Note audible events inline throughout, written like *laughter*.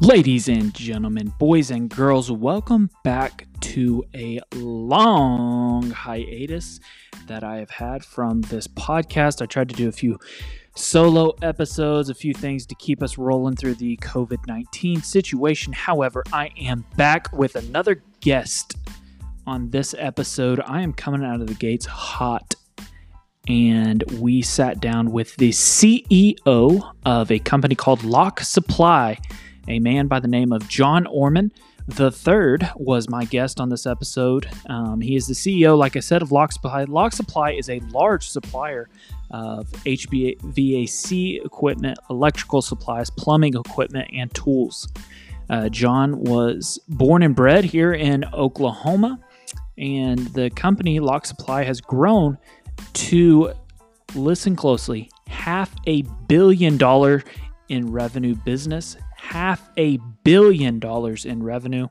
Ladies and gentlemen, boys and girls, welcome back to a long hiatus that I have had from this podcast. I tried to do a few solo episodes, a few things to keep us rolling through the COVID 19 situation. However, I am back with another guest on this episode. I am coming out of the gates hot. And we sat down with the CEO of a company called Locke Supply a man by the name of John Orman. The third was my guest on this episode. Um, he is the CEO, like I said, of Locke Supply. Locke Supply is a large supplier of HVAC equipment, electrical supplies, plumbing equipment, and tools. Uh, John was born and bred here in Oklahoma, and the company Locke Supply has grown to listen closely half a billion dollar in revenue business half a billion dollars in revenue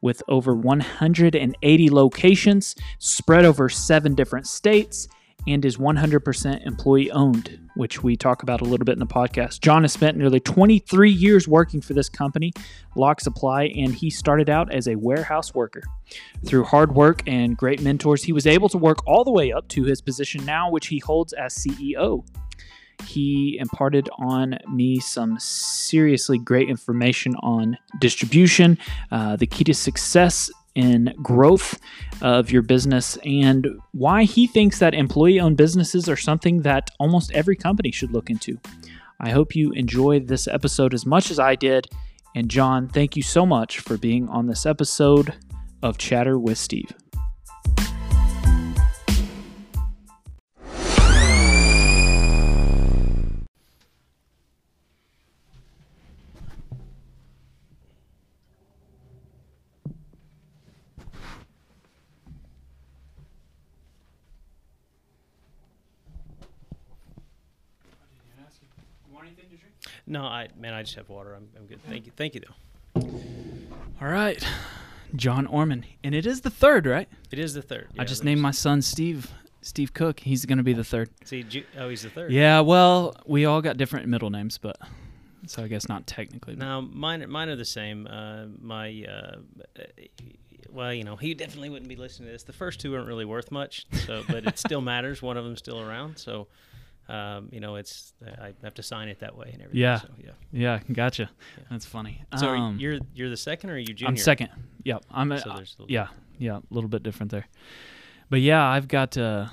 with over 180 locations spread over seven different states and is 100% employee owned, which we talk about a little bit in the podcast. John has spent nearly 23 years working for this company, Locke Supply, and he started out as a warehouse worker. Through hard work and great mentors, he was able to work all the way up to his position now, which he holds as CEO he imparted on me some seriously great information on distribution, uh, the key to success in growth of your business, and why he thinks that employee owned businesses are something that almost every company should look into. I hope you enjoyed this episode as much as I did. And John, thank you so much for being on this episode of Chatter with Steve. No, I man, I just have water. I'm, I'm good. Thank you. Thank you though. All right. John Orman. And it is the third, right? It is the third. I just named my son Steve Steve Cook. He's going to be the third. See, oh, he's the third. Yeah, well, we all got different middle names, but so I guess not technically. No, mine mine are the same. Uh, my uh, well, you know, he definitely wouldn't be listening to this. The first two weren't really worth much, so but it still *laughs* matters. One of them's still around, so um, you know, it's I have to sign it that way and everything. Yeah, so, yeah, yeah, gotcha. Yeah. That's funny. So um, you're you're the second, or are you junior? I'm second. Yep, I'm. A, so yeah, yeah, a little bit different there. But yeah, I've got, uh,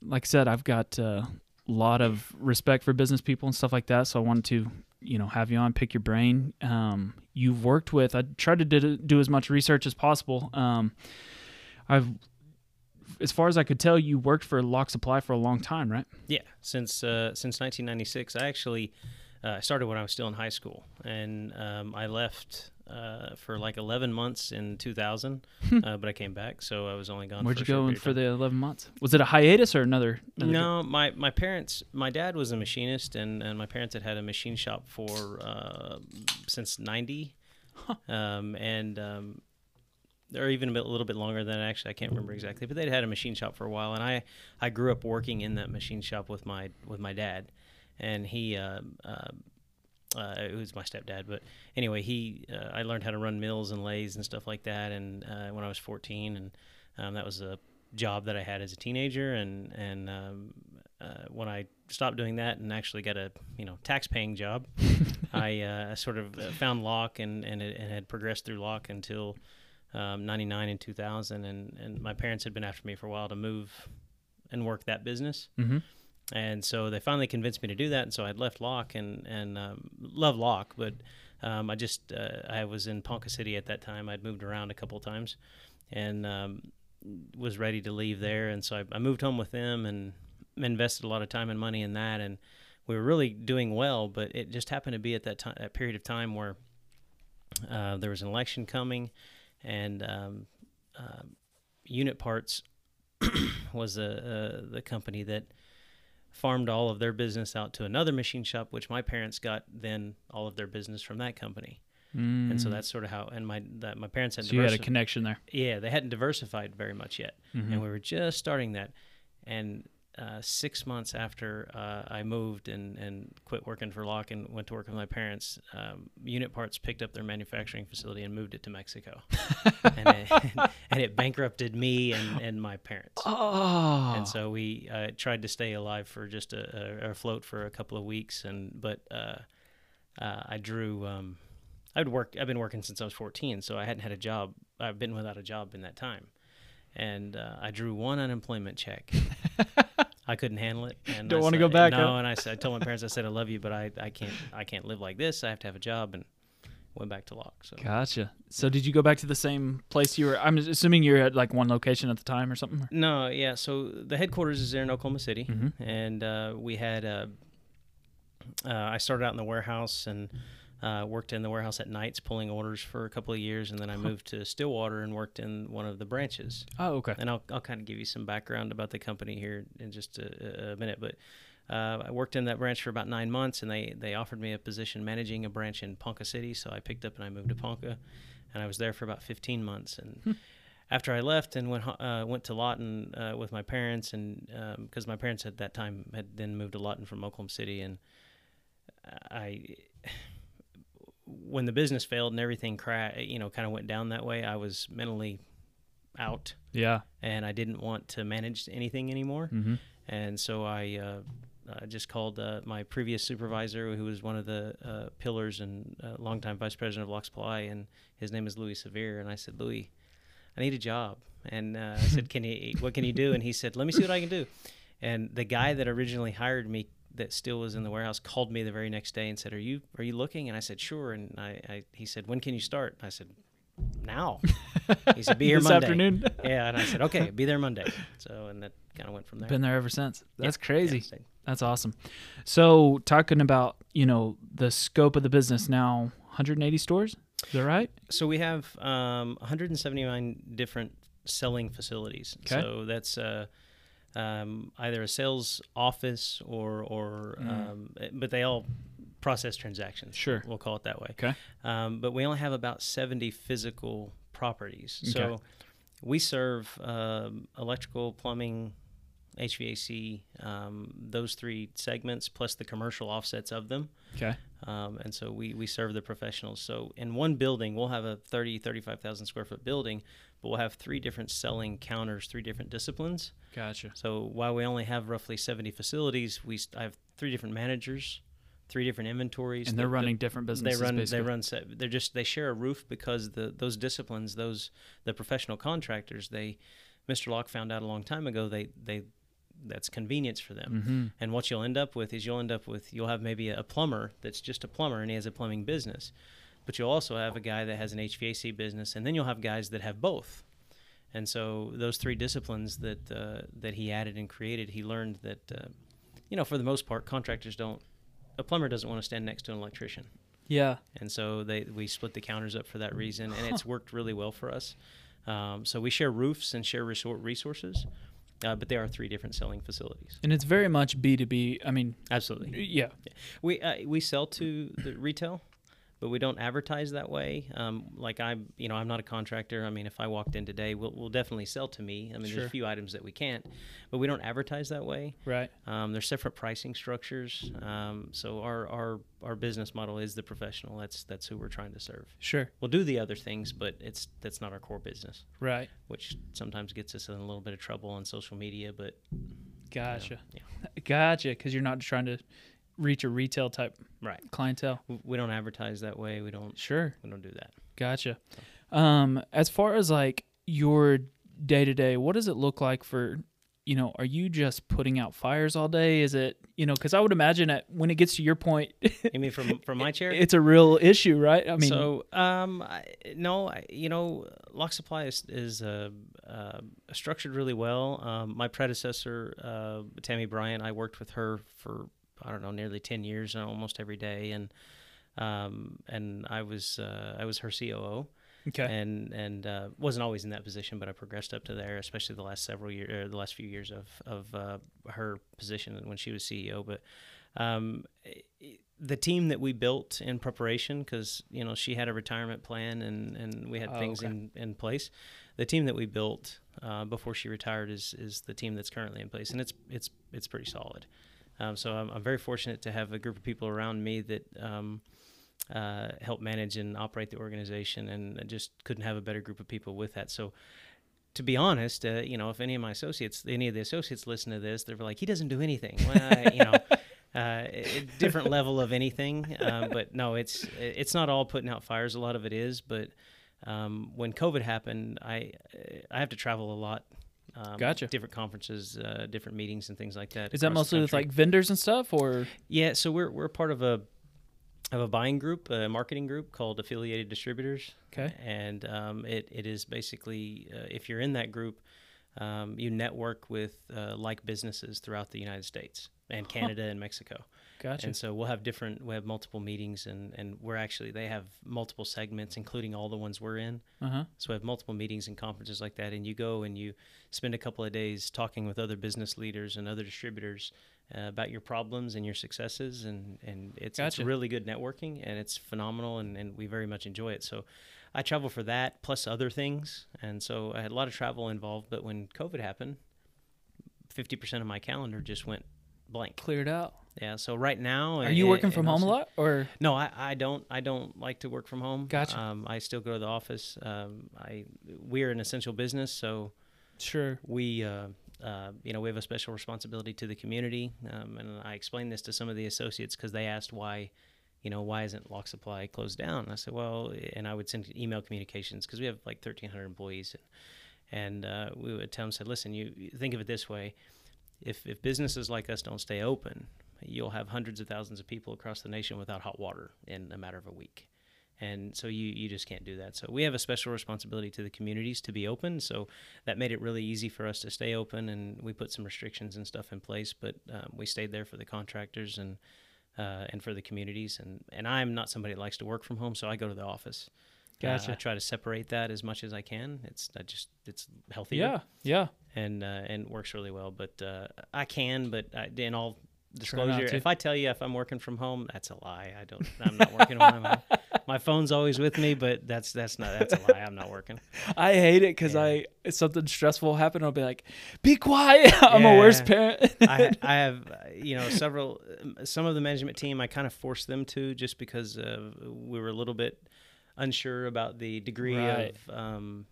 like I said, I've got a uh, lot of respect for business people and stuff like that. So I wanted to, you know, have you on, pick your brain. Um, you've worked with. I tried to do, do as much research as possible. Um, I've as far as I could tell, you worked for Locke Supply for a long time, right? Yeah, since uh, since 1996. I actually uh, started when I was still in high school, and um, I left uh, for like 11 months in 2000, hmm. uh, but I came back, so I was only gone. Where'd you go for the 11 months? Was it a hiatus or another? another no, my my parents, my dad was a machinist, and, and my parents had had a machine shop for uh, since 90. Huh. Um, and um, or even a, bit, a little bit longer than actually I can't remember exactly, but they'd had a machine shop for a while, and I I grew up working in that machine shop with my with my dad, and he. Uh, uh, uh, it was my stepdad, but anyway, he uh, I learned how to run mills and lathes and stuff like that, and uh, when I was 14, and um, that was a job that I had as a teenager, and and um, uh, when I stopped doing that and actually got a you know tax paying job, *laughs* I uh, sort of found Locke and and, it, and had progressed through Locke until um, 99 and 2000 and, and my parents had been after me for a while to move and work that business. Mm-hmm. and so they finally convinced me to do that and so i'd left Locke and, and um, love Locke but um, i just uh, i was in ponca city at that time. I'd moved around a couple times and um, was ready to leave there. And so I, I moved home with them and invested a lot of time and money in that and we were really doing well but it just happened to be at that time that period of time where uh, there was an election coming and um, uh, Unit Parts *clears throat* was a, a, the company that farmed all of their business out to another machine shop, which my parents got then all of their business from that company. Mm. And so mm. that's sort of how, and my that my parents had. So you had a connection there. Yeah, they hadn't diversified very much yet, mm-hmm. and we were just starting that. And uh, six months after uh, I moved and, and quit working for Locke and went to work with my parents, um, Unit Parts picked up their manufacturing facility and moved it to Mexico, *laughs* and, it, *laughs* and it bankrupted me and, and my parents. Oh. And so we uh, tried to stay alive for just a, a, afloat for a couple of weeks, and but uh, uh, I drew. Um, I'd work. I've been working since I was 14, so I hadn't had a job. I've been without a job in that time, and uh, I drew one unemployment check. *laughs* I couldn't handle it. And Don't wanna go back, No, huh? and I said, I told my parents, I said, *laughs* I love you, but I, I can't, I can't live like this. I have to have a job, and went back to Locke. So Gotcha. So did you go back to the same place you were? I'm assuming you're at like one location at the time or something. No, yeah. So the headquarters is there in Oklahoma City, Mhm. and uh, we had. Uh, uh, I started out in the warehouse and uh, worked in the warehouse at nights, pulling orders for a couple of years, and then I moved to Stillwater and worked in one of the branches. Oh, okay. And I'll I'll kind of give you some background about the company here in just a, a minute, but. Uh, I worked in that branch for about nine months, and they, they offered me a position managing a branch in Ponca City. So I picked up and I moved to Ponca, and I was there for about 15 months. And after I left and went uh, went to Lawton uh, with my parents, and because my parents at that time had then moved to Lawton from Oklahoma City, and I when the business failed and everything cra- you know kind of went down that way, I was mentally out, Yeah. and I didn't want to manage anything anymore. Mm-hmm. And so I uh, uh, just called uh, my previous supervisor, who was one of the uh, pillars and uh, longtime vice president of Locke Supply, and his name is Louis Severe. And I said, Louis, I need a job. And uh, I said, Can you? What can you do? And he said, Let me see what I can do. And the guy that originally hired me, that still was in the warehouse, called me the very next day and said, Are you Are you looking? And I said, Sure. And I, I he said, When can you start? I said, Now. He said, Be *laughs* here this Monday. afternoon. *laughs* Yeah, and I said, Okay, be there Monday. So and that kind of went from there. Been there ever since. That's Yeah, crazy. yeah. That's awesome. So talking about you know the scope of the business now, 180 stores. Is that right? So we have um, 179 different selling facilities. Okay. So that's uh, um, either a sales office or, or Mm. um, but they all process transactions. Sure. We'll call it that way. Okay. Um, but we only have about 70 physical properties. Okay. So we serve um, electrical, plumbing, HVAC, um, those three segments, plus the commercial offsets of them. Okay. Um, and so we, we serve the professionals. So in one building, we'll have a 30, 35,000 square foot building, but we'll have three different selling counters, three different disciplines. Gotcha. So while we only have roughly 70 facilities, we st- I have three different managers, three different inventories. And they're that- running different businesses. they run basically. they run they're just they share a roof because the those disciplines those the professional contractors they Mr. Locke found out a long time ago they they that's convenience for them Mm-hmm. and what you'll end up with is you'll end up with you'll have maybe a plumber that's just a plumber and he has a plumbing business but you'll also have a guy that has an HVAC business and then you'll have guys that have both and so those three disciplines that uh, that he added and created he learned that uh, you know for the most part contractors don't a plumber doesn't want to stand next to an electrician Yeah. and so they we split the counters up for that reason, and it's worked really well for us. Um, so we share roofs and share resort resources, uh, but there are three different selling facilities. And it's very much B2B. I mean, Absolutely, yeah. we uh, we sell to the retail, but we don't advertise that way. Um, like I'm, you know, I'm not a contractor. I mean, if I walked in today, we'll, we'll definitely sell to me. I mean, Sure. there's a few items that we can't, but we don't advertise that way. Right. Um, there's separate pricing structures. Um, so our, our our business model is the professional. That's that's who we're trying to serve. Sure. We'll do the other things, but it's that's not our core business, Right. which sometimes gets us in a little bit of trouble on social media. But you know, Gotcha. yeah, Gotcha. Because you're not trying to reach a retail type right. clientele. We- don't advertise that way. We don't Sure. we don't do that. Gotcha. Um, as far as like your day to day, what does it look like for, you know, are you just putting out fires all day? Is it, you know, because I would imagine that when it gets to your point, You mean from from my *laughs* chair? it's a real issue, right? I mean, so um, I, no, I, you know, Locke Supply is, is uh, uh, structured really well. Um, my predecessor, uh, Tammy Bryant, I worked with her for I don't know nearly ten years, uh, almost every day, and um, and I was uh, I was her COO. okay. and and uh, wasn't always in that position, but I progressed up to there, especially the last several years, the last few years of of uh, her position when she was CEO. But um, the team that we built in preparation, because you know she had a retirement plan and and we had Oh, things okay. in in place. The team that we built uh, before she retired is is the team that's currently in place, and it's it's it's pretty solid. Um, so I'm, I'm very fortunate to have a group of people around me that um, uh, help manage and operate the organization, and I just couldn't have a better group of people with that. So to be honest, uh, you know, if any of my associates, any of the associates listen to this, they're like, he doesn't do anything. Well, you know, *laughs* uh, different level of anything. Uh, but no, it's it's not all putting out fires. A lot of it is. But um, when COVID happened, I I have to travel a lot. Um, Gotcha. Different conferences, uh, different meetings, and things like that. Is that mostly with like vendors and stuff, or Yeah, so we're we're part of a of a buying group, a marketing group called Affiliated Distributors. Okay. And um, it it is basically uh, if you're in that group, um, you network with uh, like businesses throughout the United States and Canada and Mexico. Gotcha? And so we'll have different, we have multiple meetings, and and we're actually they have multiple segments, including all the ones we're in. Uh huh. So we have multiple meetings and conferences like that, and you go and you spend a couple of days talking with other business leaders and other distributors uh, about your problems and your successes, and and it's, it's really good networking, and it's phenomenal, and, and we very much enjoy it. So I travel for that plus other things, and so I had a lot of travel involved. But when COVID happened, fifty percent of my calendar just went blank. Cleared out. Yeah. So right now, Are you and- working and from home a lot, or no, I, I don't. I don't like to work from home. Gotcha. Um, I still go to the office. Um, I we're an essential business, so sure? we, uh, uh, you know, we have a special responsibility to the community. Um, and I explained this to some of the associates because they asked why, you know, why isn't Locke Supply closed down? And I said, well, and I would send email communications because we have like 1,300 employees, and, and uh, we would tell them, said, listen, you think of it this way: if if businesses like us don't stay open, you'll have hundreds of thousands of people across the nation without hot water in a matter of a week. And so you, you just can't do that. So we have a special responsibility to the communities to be open. So that made it really easy for us to stay open, and we put some restrictions and stuff in place. But um, we stayed there for the contractors and uh, and for the communities. And and I'm not somebody that likes to work from home, so I go to the office. Uh, Gotcha. I try to separate that as much as I can. It's I just it's healthier Yeah, yeah. and uh, and works really well. But uh, I can, but I, in all disclosure, if I tell you if I'm working from home, that's a lie. I don't. I'm not working from home. My phone's always with me, but that's that's not that's a lie. I'm not working. *laughs* I hate it because Yeah. I if something stressful happen, I'll be like, "Be quiet." *laughs* I'm a worse parent. I, *laughs* I have you know several some of the management team. I kind of forced them to just because uh, we were a little bit unsure about the degree Right. of um,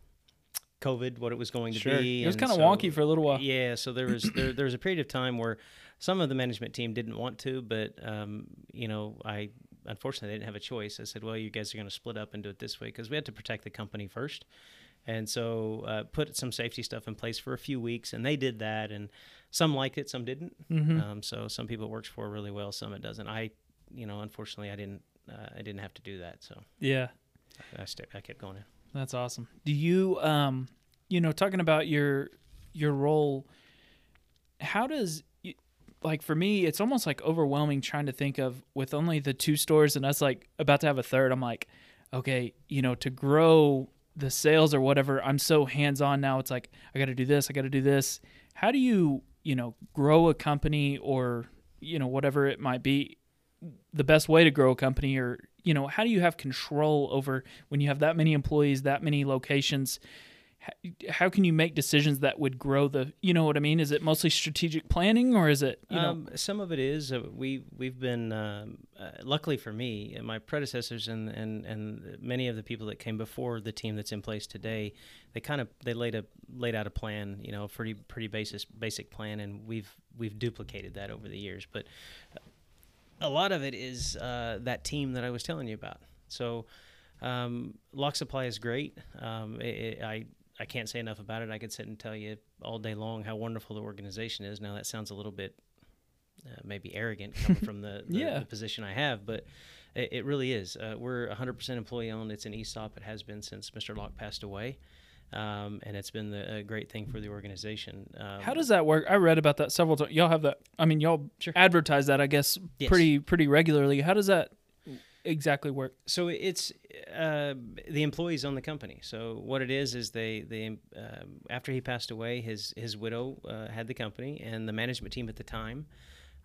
COVID, what it was going to sure, be. it was kind of so- wonky for a little while. Yeah, so there was there, *clears throat* there was a period of time where some of the management team didn't want to, but um, you know, I unfortunately didn't have a choice. I said, "Well, you guys are going to split up and do it this way because we had to protect the company first. And so uh, put some safety stuff in place for a few weeks, and they did that. And some liked it, some didn't. Mhm. Um, so some people it works for really well, some it doesn't. I, you know, unfortunately, I didn't uh, I didn't have to do that, so Yeah, I, st- I kept going. In. That's awesome. Do you, um, you know, talking about your your role, how does like for me, it's almost like overwhelming trying to think of with only the two stores and us like about to have a third. I'm like, okay, you know, to grow the sales or whatever, I'm so hands on now. It's like I got to do this, I got to do this. How do you, you know, grow a company or you know whatever it might be? The best way to grow a company, or you know, how do you have control over when you have that many employees, that many locations? How, can you make decisions that would grow the? You know what I mean? Is it mostly strategic planning, or is it you know? um, some of it is uh, we we've been um, uh, luckily for me and my predecessors and, and and many of the people that came before the team that's in place today they kind of they laid a laid out a plan you know pretty pretty basic basic plan and we've we've duplicated that over the years but a lot of it is uh, that team that I was telling you about so um, Locke Supply is great um, it, it, I I can't say enough about it I could sit and tell you all day long how wonderful the organization is now that sounds a little bit uh, maybe arrogant coming *laughs* from the, the, Yeah. the position I have, but it, it really is. Uh, we're 100% employee owned. It's an ESOP. It has been since Mr. Locke passed away, um, and it's been the, a great thing for the organization. Um, How does that work? I read about that several times. Y'all have that. I mean, y'all Sure. advertise that, I guess, Yes. pretty pretty regularly. How does that exactly work? so it's uh, the employees own the company. So what it is is they they um, after he passed away, his his widow uh, had the company, and the management team at the time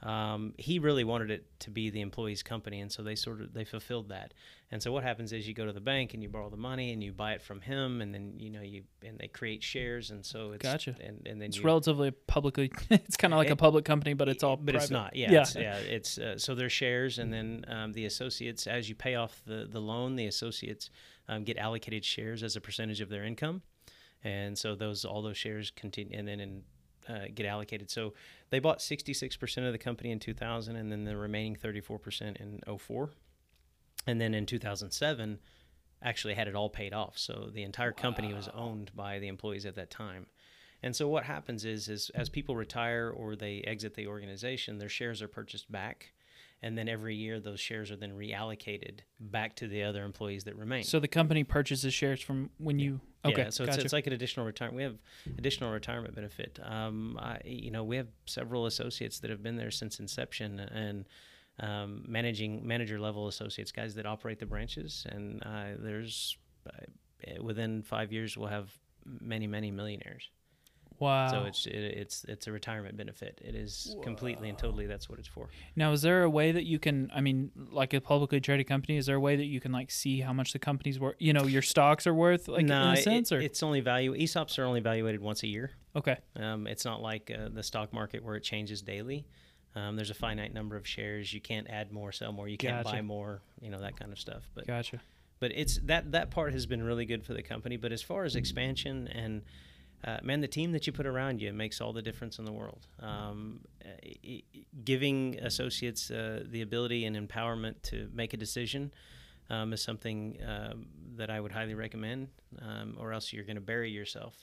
um, he really wanted it to be the employee's company, and so they sort of they fulfilled that. And so what happens is you go to the bank and you borrow the money and you buy it from him, and then you know you and they create shares, and so it's Gotcha. And, and then It's you, relatively publicly. *laughs* It's kind of like a public company, but it's all. but it's not. Yeah, Yeah. It's, yeah. It's uh, so there's shares, and then um, the associates, as you pay off the the loan, the associates um, get allocated shares as a percentage of their income, and so those all those shares continue, and then in, uh, get allocated. So they bought 66% of the company in 2000, and then the remaining 34% in 04, and then in 2007 actually had it all paid off. So the entire company was owned by the employees at that time. And so what happens is, is as people retire or they exit the organization, their shares are purchased back, and then every year those shares are then reallocated back to the other employees that remain. So the company purchases shares from when you. Okay, yeah, so it's, it's like an additional retirement. We have additional retirement benefit. Um, I, you know, we have several associates that have been there since inception, and um, managing manager level associates, guys that operate the branches. And uh, there's uh, within five years we'll have many, many millionaires. Wow. So it's it, it's it's a retirement benefit. It is completely and totally that's what it's for. Now, is there a way that you can? I mean, like a publicly traded company, is there a way that you can like see how much the company's worth? You know, your stocks are worth, like no, in a it- sense, or it's only value. ESOPs are only evaluated once a year. okay, Um, it's not like uh, the stock market where it changes daily. Um, there's a finite number of shares. You can't add more, sell more. You can't Gotcha. buy more. You know that kind of stuff. But gotcha. but it's that that part has been really good for the company. But as far as expansion and uh, man, the team that you put around you makes all the difference in the world. Um, giving associates uh, the ability and empowerment to make a decision um, is something um, that I would highly recommend, um, or else you're going to bury yourself.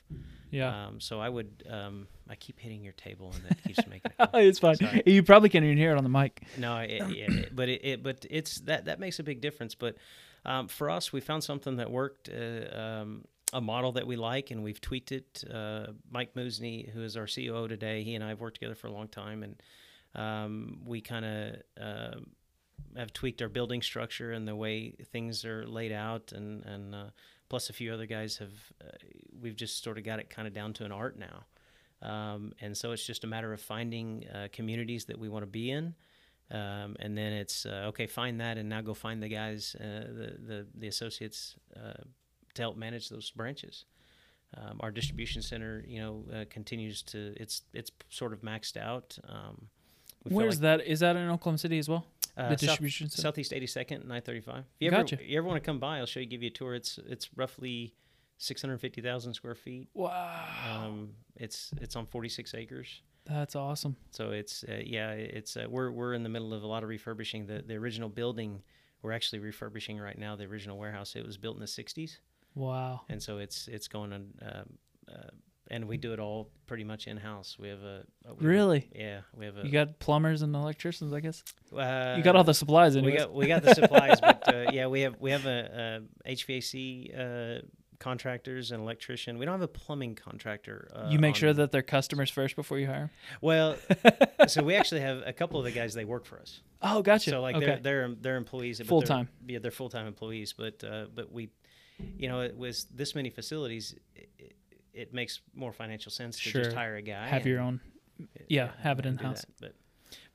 Yeah, Um, so I would. Um, I keep hitting your table, and that keeps making. *laughs* It's fine. Sorry. You probably can't even hear it on the mic. No, it, it, but it, it, but it's that that makes a big difference. But um, for us, we found something that worked, uh, um, a model that we like, and we've tweaked it. Uh, Mike Musney, who is our COO today, he and I have worked together for a long time, and um, we kind of uh, have tweaked our building structure and the way things are laid out, and and uh, plus a few other guys have. Uh, we've just sort of got it kind of down to an art now. Um, and so it's just a matter of finding uh, communities that we want to be in. Um, and then it's uh, okay, find that, and now go find the guys, the, the the associates to help manage those branches. Um, our distribution center, you know, uh, continues to it's it's sort of maxed out. Um, Where's like, that? Is that in Oklahoma City as well? uh, the South- distribution center. Southeast 82nd, 935. If you ever Gotcha. you ever want to come by, I'll show you, give you a tour. It's it's roughly 650,000 square feet. Wow, Um, it's it's on 46 acres. that's awesome. So it's uh, yeah, it's uh, we're we're in the middle of a lot of refurbishing. The the original building we're actually refurbishing right now. The original warehouse it was built in the '60s, Wow. and so it's it's going on. Um, uh, and we do it all pretty much in house. We have a, a we have Really? yeah. We have a You got plumbers and electricians, I guess. uh, You got all the supplies, we got we got the supplies, *laughs* but uh, yeah, we have we have a, a HVAC uh, contractors and electrician. We don't have a plumbing contractor. Uh, you make sure that they're customers first before you hire 'em? Well, *laughs* so we actually have a couple of the guys they work for us. Oh, gotcha. So like okay. they're they're they're employees Full-time. Yeah, they're full time employees, but uh, but we, you know, it was this many facilities. It, it makes more financial sense to Sure. just hire a guy. have your own. yeah, have it and do in-house. that. But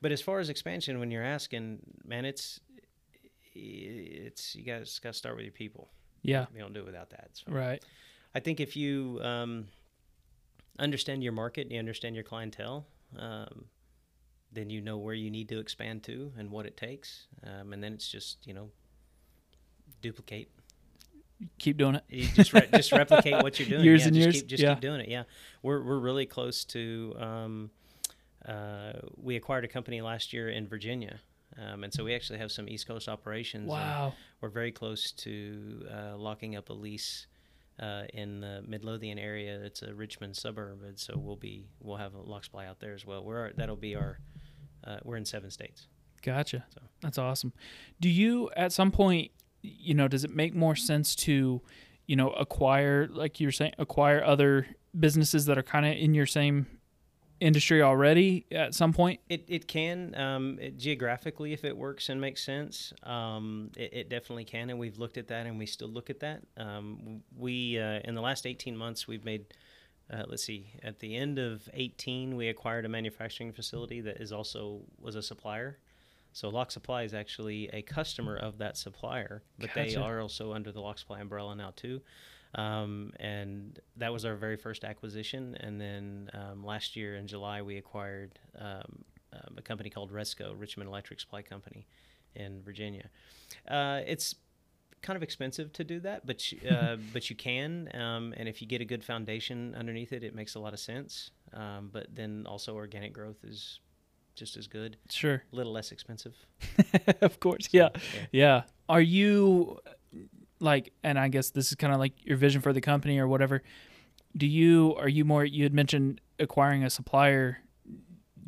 but as far as expansion, when you're asking, man, it's it's you guys got to start with your people. Yeah. You don't do it without that. So Right. I think if you um, understand your market, you understand your clientele, um, then you know where you need to expand to and what it takes, um, and then it's just you know duplicate. Keep doing it. You just re- just replicate what you're *laughs* doing. Years yeah, and just years, Keep, just yeah. keep doing it. Yeah, we're we're really close to. Um, uh, we acquired a company last year in Virginia. Um, and so we actually have some East Coast operations. Wow. we're very close to uh, locking up a lease uh, in the Midlothian area. It's a Richmond suburb, and so we'll be we'll have a Locke Supply out there as well. We're that'll be our uh, we're in seven states. Gotcha. So. That's awesome. Do you at some point, you know, does it make more sense to, you know, acquire like you're saying, acquire other businesses that are kind of in your same industry already at some point? It, it can um, it, geographically if it works and makes sense. Um, it, it definitely can, and we've looked at that, and we still look at that. Um, we uh, in the last eighteen months we've made uh, let's see, at the end of 18, we acquired a manufacturing facility that is also was a supplier. So Locke Supply is actually a customer of that supplier, but they are also under the Locke Supply umbrella now too. Um, and that was our very first acquisition. And then um, last year in July, we acquired um, um, a company called Resco, Richmond Electric Supply Company, in Virginia. Uh, it's kind of expensive to do that, but you, *laughs* uh, but you can, um, and if you get a good foundation underneath it, it makes a lot of sense. Um, but then also organic growth is just as good, Sure. a little less expensive. *laughs* of course. So, Yeah. Yeah. Are you like and I guess this is kind of like your vision for the company or whatever. Do you are you more you had mentioned acquiring a supplier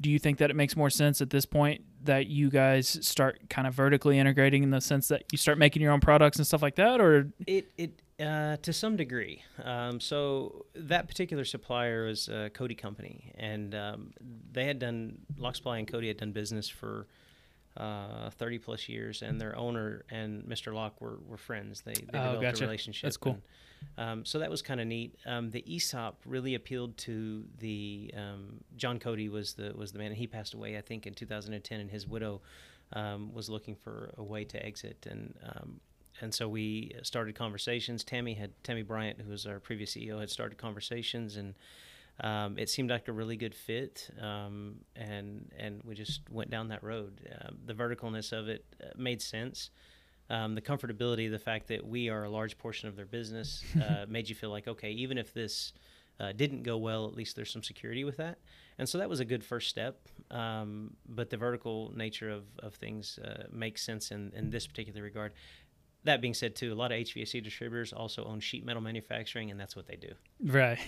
do you think that it makes more sense at this point that you guys start kind of vertically integrating in the sense that you start making your own products and stuff like that or It it uh, to some degree. Um, so that particular supplier was a Cody company, and um, they had done Locke Supply and Cody had done business for uh, 30 plus years, and their owner and Mr. Locke were, were friends. They, they Oh, developed gotcha. a relationship. That's cool. and, um, so that was kind of neat. Um, the ESOP really appealed to the um, John Cody was the was the man, and he passed away I think in 2010, and his widow um, was looking for a way to exit, and um, and so we started conversations. Tammy had Tammy Bryant, who was our previous CEO, had started conversations, and um, it seemed like a really good fit. Um, and and we just went down that road. Uh, the verticalness of it uh, made sense. Um, the comfortability, the fact that we are a large portion of their business, *laughs* uh, made you feel like okay, even if this uh, didn't go well, at least there's some security with that. And so that was a good first step. Um, but the vertical nature of, of things uh, makes sense in, in this particular regard. That being said, too, a lot of HVAC distributors also own sheet metal manufacturing, and that's what they do. Right.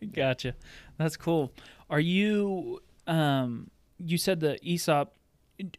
*laughs* gotcha. That's cool. Are you um you said the ESOP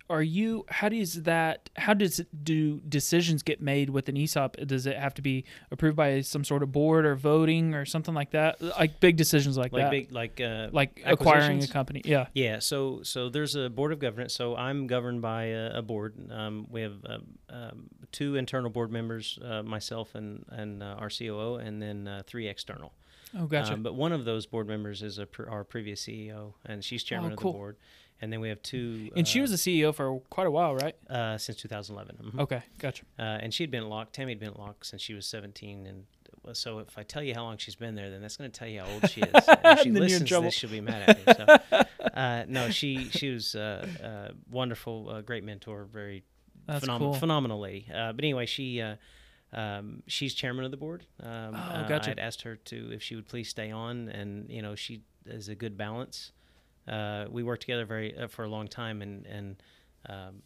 are you how does that how does it do decisions get made with an ESOP? Does it have to be approved by some sort of board or voting or something like that? Like big decisions like, Like that. big, like uh, like acquiring a company. Yeah. Yeah, so so there's a board of governance. So I'm governed by a, a board. Um, we have um, um, two internal board members, uh, myself and and uh, our COO, and then uh, three external. Oh, gotcha. Um, but one of those board members is a pr- our previous CEO, and she's chairman Oh, of the board. And then we have two. and she uh, was the CEO for quite a while, right? uh, since 2011. Mhm. Okay, gotcha. Uh, and she'd been at. Tammy had been at since she was 17, and uh, so if I tell you how long she's been there, then that's going to tell you how old she is. *laughs* And if she Then you're in listens to this, she'll be mad at me. So, *laughs* uh, no, she she was uh, uh, wonderful, uh, great mentor, very That's phenom- cool. phenomenal lady. Uh, but anyway, she. Uh, um, she's chairman of the board. Um, Oh, gotcha. I'd asked her to if she would please stay on, and you know she is a good balance. Uh, we worked together very uh, for a long time, and and um,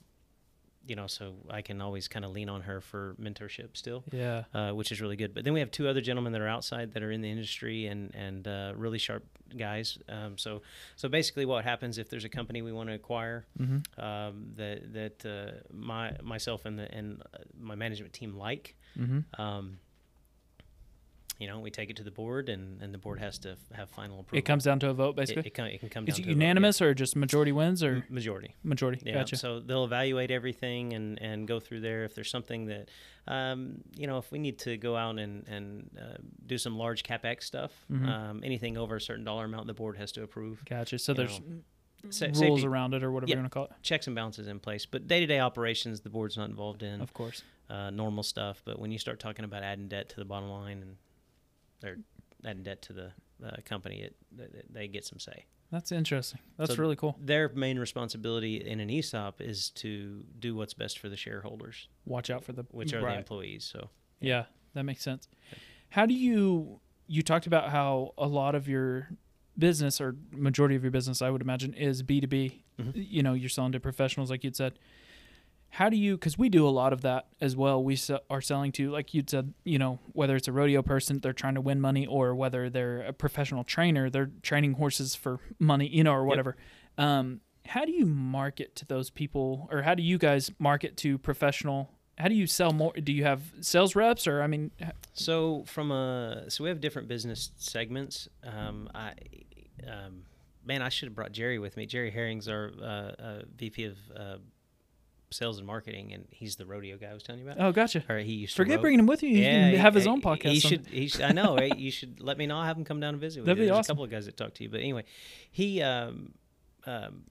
you know, so I can always kind of lean on her for mentorship still, Yeah. uh, which is really good. But then we have two other gentlemen that are outside that are in the industry and and uh, really sharp guys. Um, so so basically, what happens if there's a company we want to acquire hmm um, that that uh, my myself and the and uh, my management team like. hmm Um, you know, we take it to the board, and, and the board has to f- have final approval. It comes down to a vote, basically. it, can, it can come Is down it to a vote, yeah. unanimous or just majority wins or majority. majority? Yeah, Gotcha. so they'll evaluate everything and, and go through there. If there's something that, um, you know, if we need to go out and, and uh, do some large capex stuff, Mhm. um, anything over a certain dollar amount, the board has to approve. Gotcha. So you there's Sa- rules safety- around it or whatever Yeah. you want to call it. Checks and balances in place, but day to day operations, the board's not involved in Of course. uh, normal stuff. But when you start talking about adding debt to the bottom line and or adding debt to the uh, company, it they, they get some say. That's interesting. That's So really cool. Their main responsibility in an ESOP is to do what's best for the shareholders, Watch out for the which are the employees. So Yeah, that makes sense. How do you you talked about how a lot of your business or majority of your business I would imagine is B2B. Mhm. You know, you're selling to professionals like you'd said. How do you cuz we do a lot of that as well. We are selling to like you'd said, you know, whether it's a rodeo person they're trying to win money or whether they're a professional trainer, they're training horses for money, you know, or whatever. Um how do you market to those people or how do you guys market to professional how do you sell more do you have sales reps or i mean So from a so we have different business segments. Um, I um, man, I should have brought Jerry with me. Jerry Herring's our uh, uh, VP of uh, sales and marketing, and he's the rodeo guy I was telling you about. Oh, gotcha. Or he used to Forget ro- bringing him with you. He can have his he- own podcast. He should. He should I know. *laughs* Right? You should let me know. I'll have him come down and visit. That'd you. be There's awesome. a couple of guys that talk to you, but anyway, he um, um,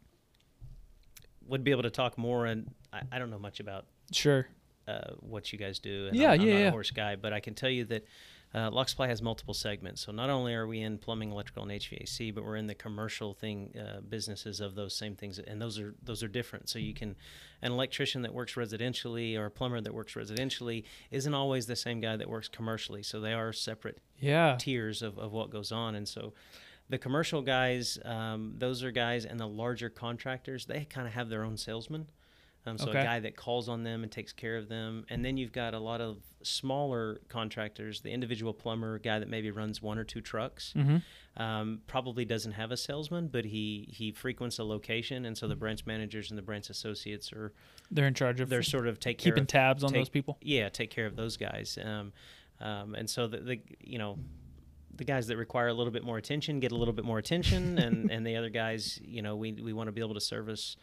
would be able to talk more. And I, I don't know much about Sure. uh, what you guys do. And Yeah, I'm, I'm yeah, not yeah. a horse guy, but I can tell you that uh, Locke Supply has multiple segments. So not only are we in plumbing, electrical, and HVAC, but we're in the commercial thing uh, businesses of those same things, and those are those are different. So you can an electrician that works residentially or a plumber that works residentially isn't always the same guy that works commercially. So they are separate Yeah. tiers of, of what goes on. And so the commercial guys, um, those are guys, and the larger contractors, they kind of have their own salesman. Um, so Okay. a guy that calls on them and takes care of them. And then you've got a lot of smaller contractors, the individual plumber guy that maybe runs one or two trucks. hmm Um, probably doesn't have a salesman, but he, he frequents a location. And so the branch managers and the branch associates are, They're in charge of they're sort of take care keeping of tabs on take- those people. yeah take care of those guys um, um, and so the, the you know the guys that require a little bit more attention get a little bit more attention and *laughs* and the other guys you know we, we want to be able to service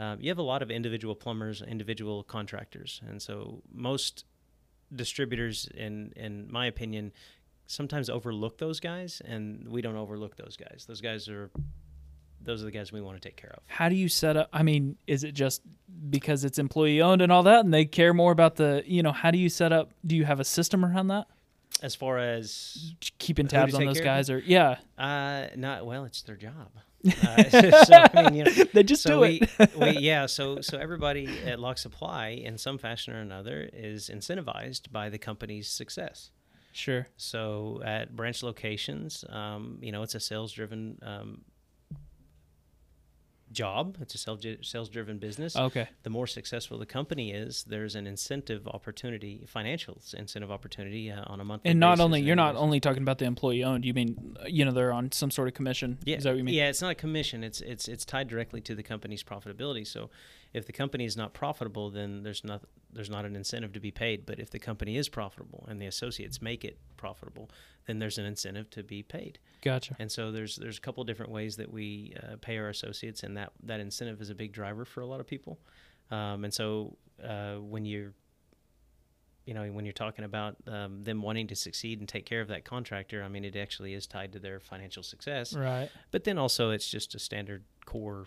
um, you have a lot of individual plumbers individual contractors and so most distributors in in my opinion sometimes overlook those guys and we don't overlook those guys those guys are those are the guys we want to take care of How do you set up? I mean, is it just because it's employee owned and all that, and they care more about the, you know, how do you set up? Do you have a system around that? as far as Keeping tabs on those guys, or yeah, Uh, not well. It's their job. Uh, *laughs* so I mean, you *laughs* know, they just so do we, it. we, *laughs* yeah. So so everybody at Locke Supply, in some fashion or another, is incentivized by the company's success. sure. So at branch locations, um, you know, it's a sales-driven um, job. It's a sales sales-driven business. Okay. The more successful the company is, there's an incentive opportunity, financial incentive opportunity uh, on a monthly. And not only you're not only talking about the employee owned. You mean uh, you know they're on some sort of commission? Yeah, Is that what you mean? Yeah, it's not a commission. It's it's it's tied directly to the company's profitability. So, if the company is not profitable, then there's not there's not an incentive to be paid. But if the company is profitable and the associates make it profitable, then there's an incentive to be paid. Gotcha. And so there's there's a couple different ways that we uh, pay our associates, and that that incentive is a big driver for a lot of people. Um, and so uh, when you're you know when you're talking about um, them wanting to succeed and take care of that contractor, I mean it actually is tied to their financial success Right. but then also it's just a standard core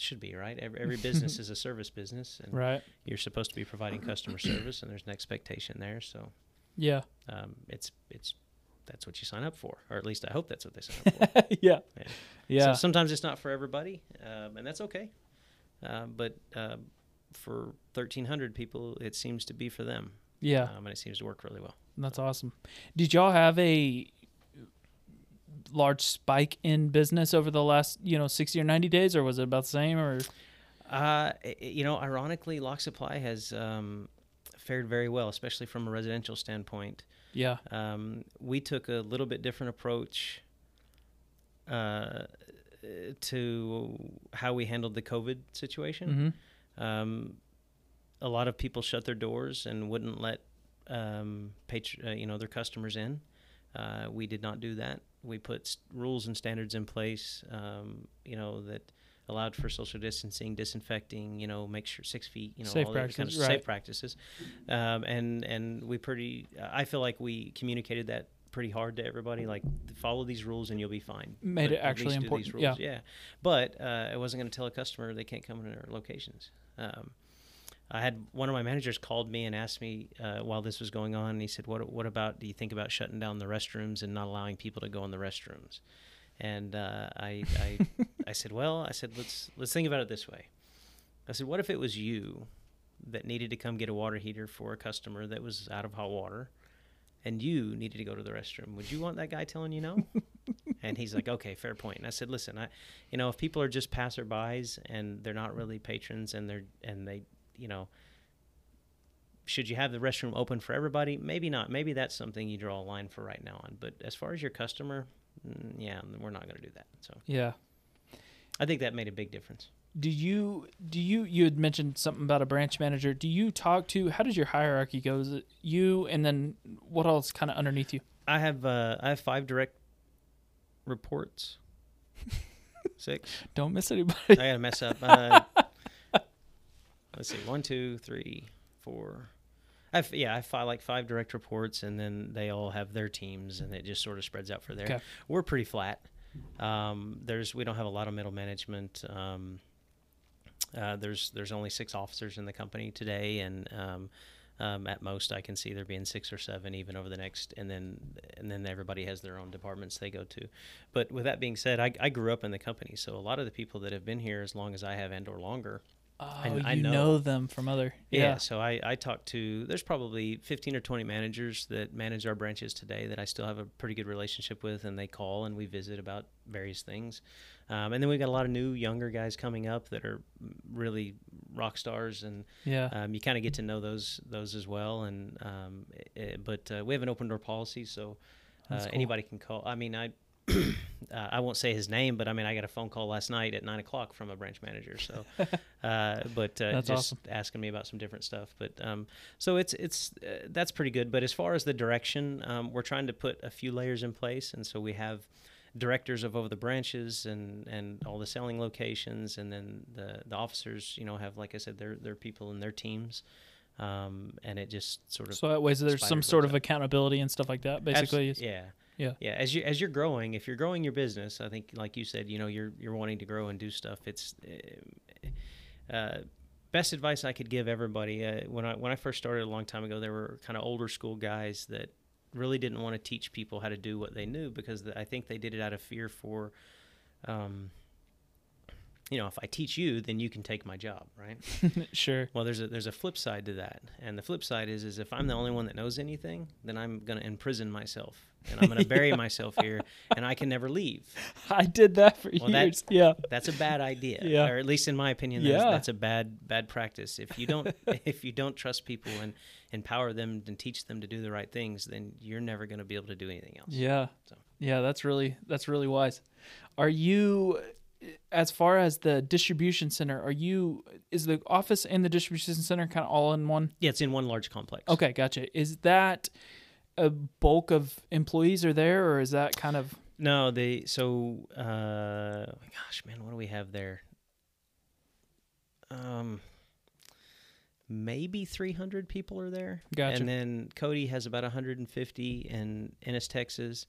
should be right every, every *laughs* business is a service business and Right. you're supposed to be providing customer service and there's an expectation there so Yeah. um, it's it's that's what you sign up for or at least i hope that's what they sign up for *laughs* yeah. Yeah. Yeah. so sometimes it's not for everybody um, and that's okay uh, but um, for 1300 people it seems to be for them yeah. um, and it seems to work really well That's awesome. Did y'all have a large spike in business over the last, you know, 60 or 90 days or was it about the same or Uh, you know, ironically, Locke Supply has um, fared very well, especially from a residential standpoint. yeah. Um, we took a little bit different approach uh, to how we handled the COVID situation. Mhm. Um, a lot of people shut their doors and wouldn't let um, patr- uh, you know their customers in. Uh, we did not do that. We put rules and standards in place, um, you know, that allowed for social distancing, disinfecting, you know, make sure six feet, you know, Safe all that kind of practices, safe practices. Um, and and we pretty, I feel like we communicated that pretty hard to everybody. Like, follow these rules and you'll be fine. Made But it actually important, rules. Yeah. But uh, I wasn't going to tell a customer they can't come into our locations. Um, I had one of my managers called me and asked me uh, while this was going on. And he said, "What what about? Do you think about shutting down the restrooms and not allowing people to go in the restrooms?" And uh, I I, *laughs* I said, "Well, I said let's let's think about it this way." I said, "What if it was you that needed to come get a water heater for a customer that was out of hot water, and you needed to go to the restroom? Would you want that guy telling you no?" *laughs* and he's like, "Okay, fair point." And I said, "Listen, I, you know, if people are just passerbys and they're not really patrons and they're and they, you know." should you have the restroom open for everybody? Maybe not. Maybe that's something you draw a line for right now on. But as far as your customer, mm, yeah, we're not going to do that. So Yeah. I think that made a big difference. Do you do you you had mentioned something about a branch manager? Do you talk to how does your hierarchy go? Is it you and then what else kind of underneath you? I have uh, I have five direct reports. *laughs* Six. Don't miss anybody. I gotta mess up. *laughs* Uh, let's see, one, two, three, four. I've yeah, I five, like five direct reports, and then they all have their teams, and it just sort of spreads out for there. Okay. We're pretty flat. Um, there's we don't have a lot of middle management. Um, uh, there's there's only six officers in the company today, and um, um, at most I can see there being six or seven even over the next, and then and then everybody has their own departments they go to. But with that being said, I, I grew up in the company, so a lot of the people that have been here as long as I have and or longer Oh, I you know. know. them from other. yeah. Yeah. So I, I talked to, there's probably 15 or 20 managers that manage our branches today that I still have a pretty good relationship with, and they call and we visit about various things. Um, and then we've got a lot of new, younger guys coming up that are really rock stars, and Yeah. um, you kind of get to know those those as well. And um, eh, but uh, we have an open door policy, so uh, cool. anybody can call. I mean, I. *clears throat* Uh, I won't say his name, but I mean, I got a phone call last night at nine o'clock from a branch manager. So, *laughs* uh, but uh, just awesome. asking me about some different stuff. But um, so it's it's uh, that's pretty good. But as far as the direction, um, we're trying to put a few layers in place, and so we have directors of over the branches and and all the selling locations, and then the the officers, you know, have like I said, their their people and their teams, um, and it just sort of So that way, there's some sort of out. accountability and stuff like that. Basically, it's- yeah. Yeah. Yeah. As you as you're growing, if you're growing your business, I think like you said, you know, you're you're wanting to grow and do stuff. It's uh, uh, best advice I could give everybody. Uh, when I when I first started a long time ago, there were kind of older school guys that really didn't want to teach people how to do what they knew because I think they did it out of fear for. Um, you know, if I teach you, then you can take my job, right? *laughs* sure. Well, there's a there's a flip side to that, and the flip side is is if I'm the only one that knows anything, then I'm gonna imprison myself, and I'm gonna *laughs* bury myself here, and I can never leave. *laughs* I did that for Well, that- years. Yeah. That's a bad idea, Yeah. or at least in my opinion, that's, Yeah. that's a bad bad practice. If you don't if you don't trust people and empower them and teach them to do the right things, then you're never gonna be able to do anything else. Yeah. So. Yeah, that's really that's really wise. Are you as far as the distribution center, are you is the office and the distribution center kind of all in one? Yeah, it's in one large complex. Okay, gotcha. Is that a bulk of employees are there or is that kind of No, they so uh gosh, man, what do we have there? Um maybe 300 people are there. Gotcha. And then Cody has about 150 in Ennis, Texas.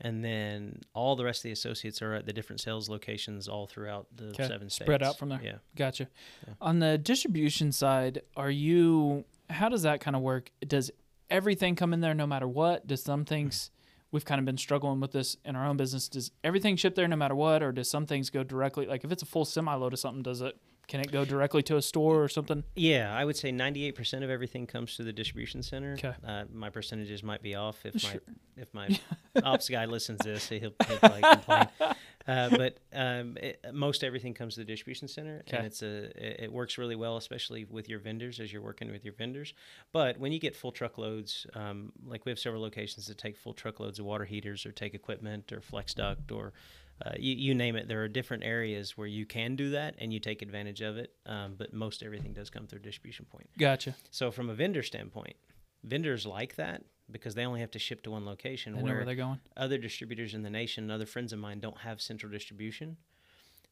And then all the rest of the associates are at the different sales locations all throughout the 'Kay. seven states. Spread out from there. Yeah. Gotcha. Yeah. On the distribution side, are you? How does that kind of work? Does everything come in there no matter what? Does some things? We've kind of been struggling with this in our own business. Does everything ship there no matter what, or does some things go directly? Like if it's a full semi load of something, does it? Can it go directly to a store or something? Yeah, I would say 98% of everything comes to the distribution center. 'Kay. Uh, my percentages might be off if Sure. my if my *laughs* ops guy listens to this, he'll, he'll probably complain. *laughs* Uh, but um, it, most everything comes to the distribution center, 'Kay. and it's a it, it works really well, especially with your vendors as you're working with your vendors. But when you get full truckloads, um, like we have several locations that take full truckloads of water heaters or take equipment or flex duct or uh, you, you name it. There are different areas where you can do that and you take advantage of it. Um, but most everything does come through distribution point. Gotcha. So from a vendor standpoint, vendors like that because they only have to ship to one location. Where where they're going. other distributors in the nation, other friends of mine, don't have central distribution.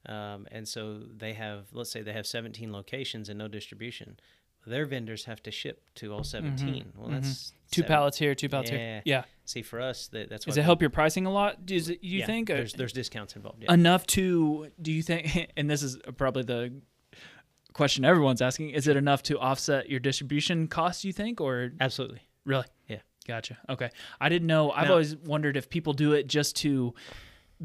Um, and so they have, let's say they have 17 locations and no distribution. Their vendors have to ship to all 17. Well, that's Mm-hmm. Two seven- pallets here, two pallets Yeah. here. Yeah. See, for us, that, that's Does it help your pricing a lot? Does it, you yeah, think? there's there's discounts involved? Yeah. enough to do you think *laughs* and this is probably the question everyone's asking is it enough to offset your distribution costs you think or Absolutely. really Yeah. gotcha okay i didn't know i've Now- always wondered if people do it just to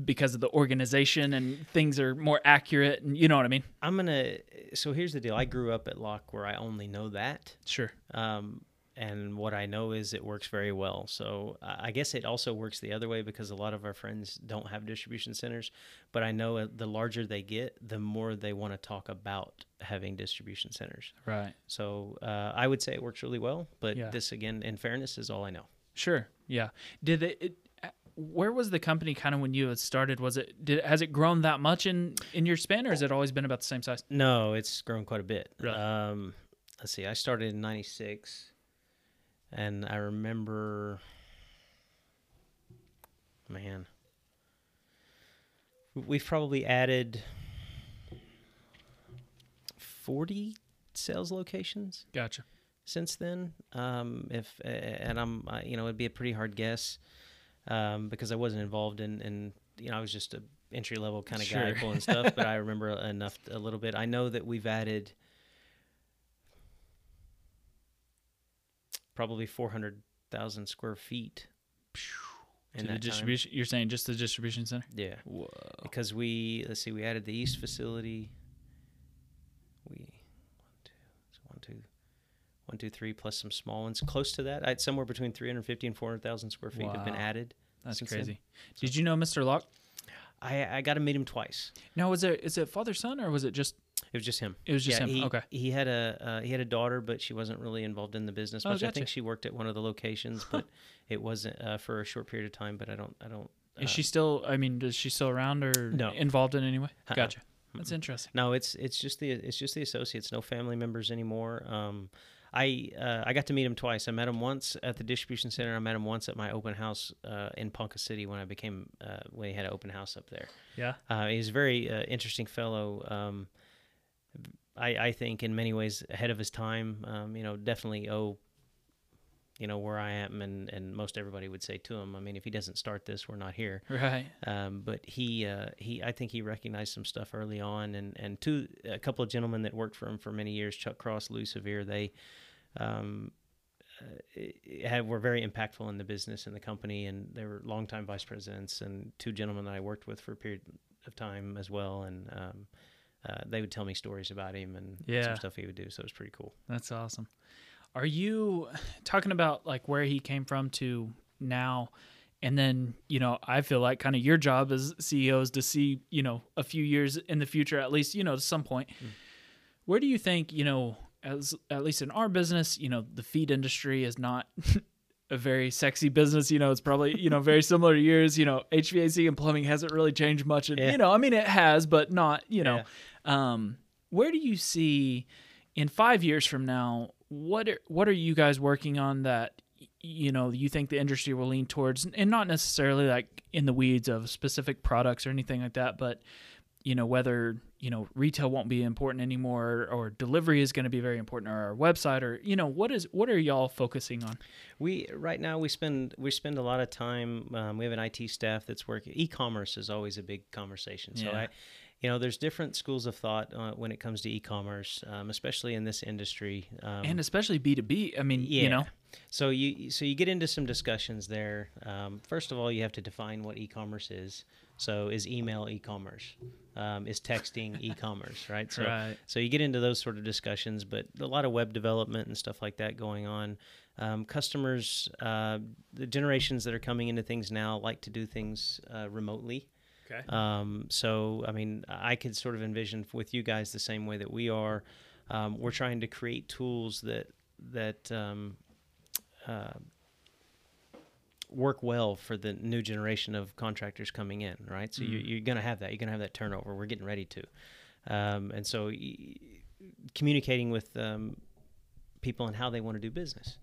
because of the organization and things are more accurate and you know what i mean I'm gonna. So here's the deal. I grew up at Locke where I only know that. sure um, and what I know is it works very well. So I guess it also works the other way because a lot of our friends don't have distribution centers. But I know uh, the larger they get, the more they want to talk about having distribution centers. right So uh, I would say it works really well. But Yeah. this again, in fairness, is all I know. sure yeah did it, it where was the company kind of when you had started was it did has it grown that much in in your span or has it always been about the same size No, it's grown quite a bit. Really? Um, let's see. I started in '96, and I remember, man, we've probably added 40 sales locations Gotcha. since then. Um, if and I'm, you know, it'd be a pretty hard guess um, because I wasn't involved in, in, you know, I was just a entry level kind of guy pulling stuff. but I *laughs* remember enough, a little bit. I know that we've added probably four hundred thousand square feet. To the that time. distribution, you're saying just the distribution center? Yeah, Whoa. because we let's see, we added the east facility. We one two so one two one two three plus some small ones close to that. I had somewhere between three hundred fifty and four hundred thousand square feet have been added. That's since then. crazy. Did you know Mr. Locke? I I got to meet him twice. No, was it is it father son or was it just It was just him. it was just yeah, him? He, okay. He had a uh, he had a daughter, but she wasn't really involved in the business Oh, much. I think she worked at one of the locations, *laughs* but it wasn't uh, for a short period of time. But I don't I don't. Is uh, she still? I mean, is she still around or No. involved in any way? Uh-uh. Gotcha. That's interesting. No, it's it's just the it's just the associates, no family members anymore. Um, I uh, I got to meet him twice. I met him once at the distribution center. I met him once at my open house uh, in Ponca City when I became uh, when he had an open house up there. Yeah. Uh, he's a very uh, interesting fellow. Um, I I think in many ways ahead of his time. Um, you know, definitely owe. You know where I am, and, and most everybody would say to him. I mean, if he doesn't start this, we're not here. Right. Um, but he uh, he I think he recognized some stuff early on, and and two a couple of gentlemen that worked for him for many years, Chuck Cross, Lou Severe, they um, uh, had were very impactful in the business and the company, and they were longtime vice presidents, and two gentlemen that I worked with for a period of time as well, and um, uh, they would tell me stories about him and Yeah. some stuff he would do, so it was pretty cool. That's awesome. Are you talking about like where he came from to now? And then, you know, I feel like kind of your job as CEO is to see, you know, a few years in the future, at least, you know, to some point. Where do you think, you know, as at least in our business, you know, the feed industry is not *laughs* a very sexy business. You know, it's probably, you know, very similar to yours. You know, HVAC and plumbing hasn't really changed much. And, Yeah. you know, I mean, it has, but not, you know, um, where do you see in five years from now? What are, what are you guys working on that you know you think the industry will lean towards, and not necessarily like in the weeds of specific products or anything like that, but you know whether you know retail won't be important anymore, or delivery is going to be very important, or our website, or you know what is what are y'all focusing on? We right now we spend we spend a lot of time. Um, we have an IT staff that's working. E-commerce is always a big conversation. So Yeah. I, you know, there's different schools of thought uh, when it comes to e-commerce, um, especially in this industry. Um, and especially B two B. I mean, you know, so you so you get into some discussions there. Um, first of all, you have to define what e-commerce is. So is email e-commerce? Um, is texting *laughs* e-commerce? Right. So Right. so you get into those sort of discussions, but a lot of web development and stuff like that going on. Um, customers, uh, the generations that are coming into things now like to do things uh, remotely. Okay. Um, so, I mean, I could sort of envision with you guys the same way that we are. Um, we're trying to create tools that that um, uh, work well for the new generation of contractors coming in, right? So you, you're going to have that. You're going to have that turnover. We're getting ready to, um, and so y- communicating with um, people and how they want to do business.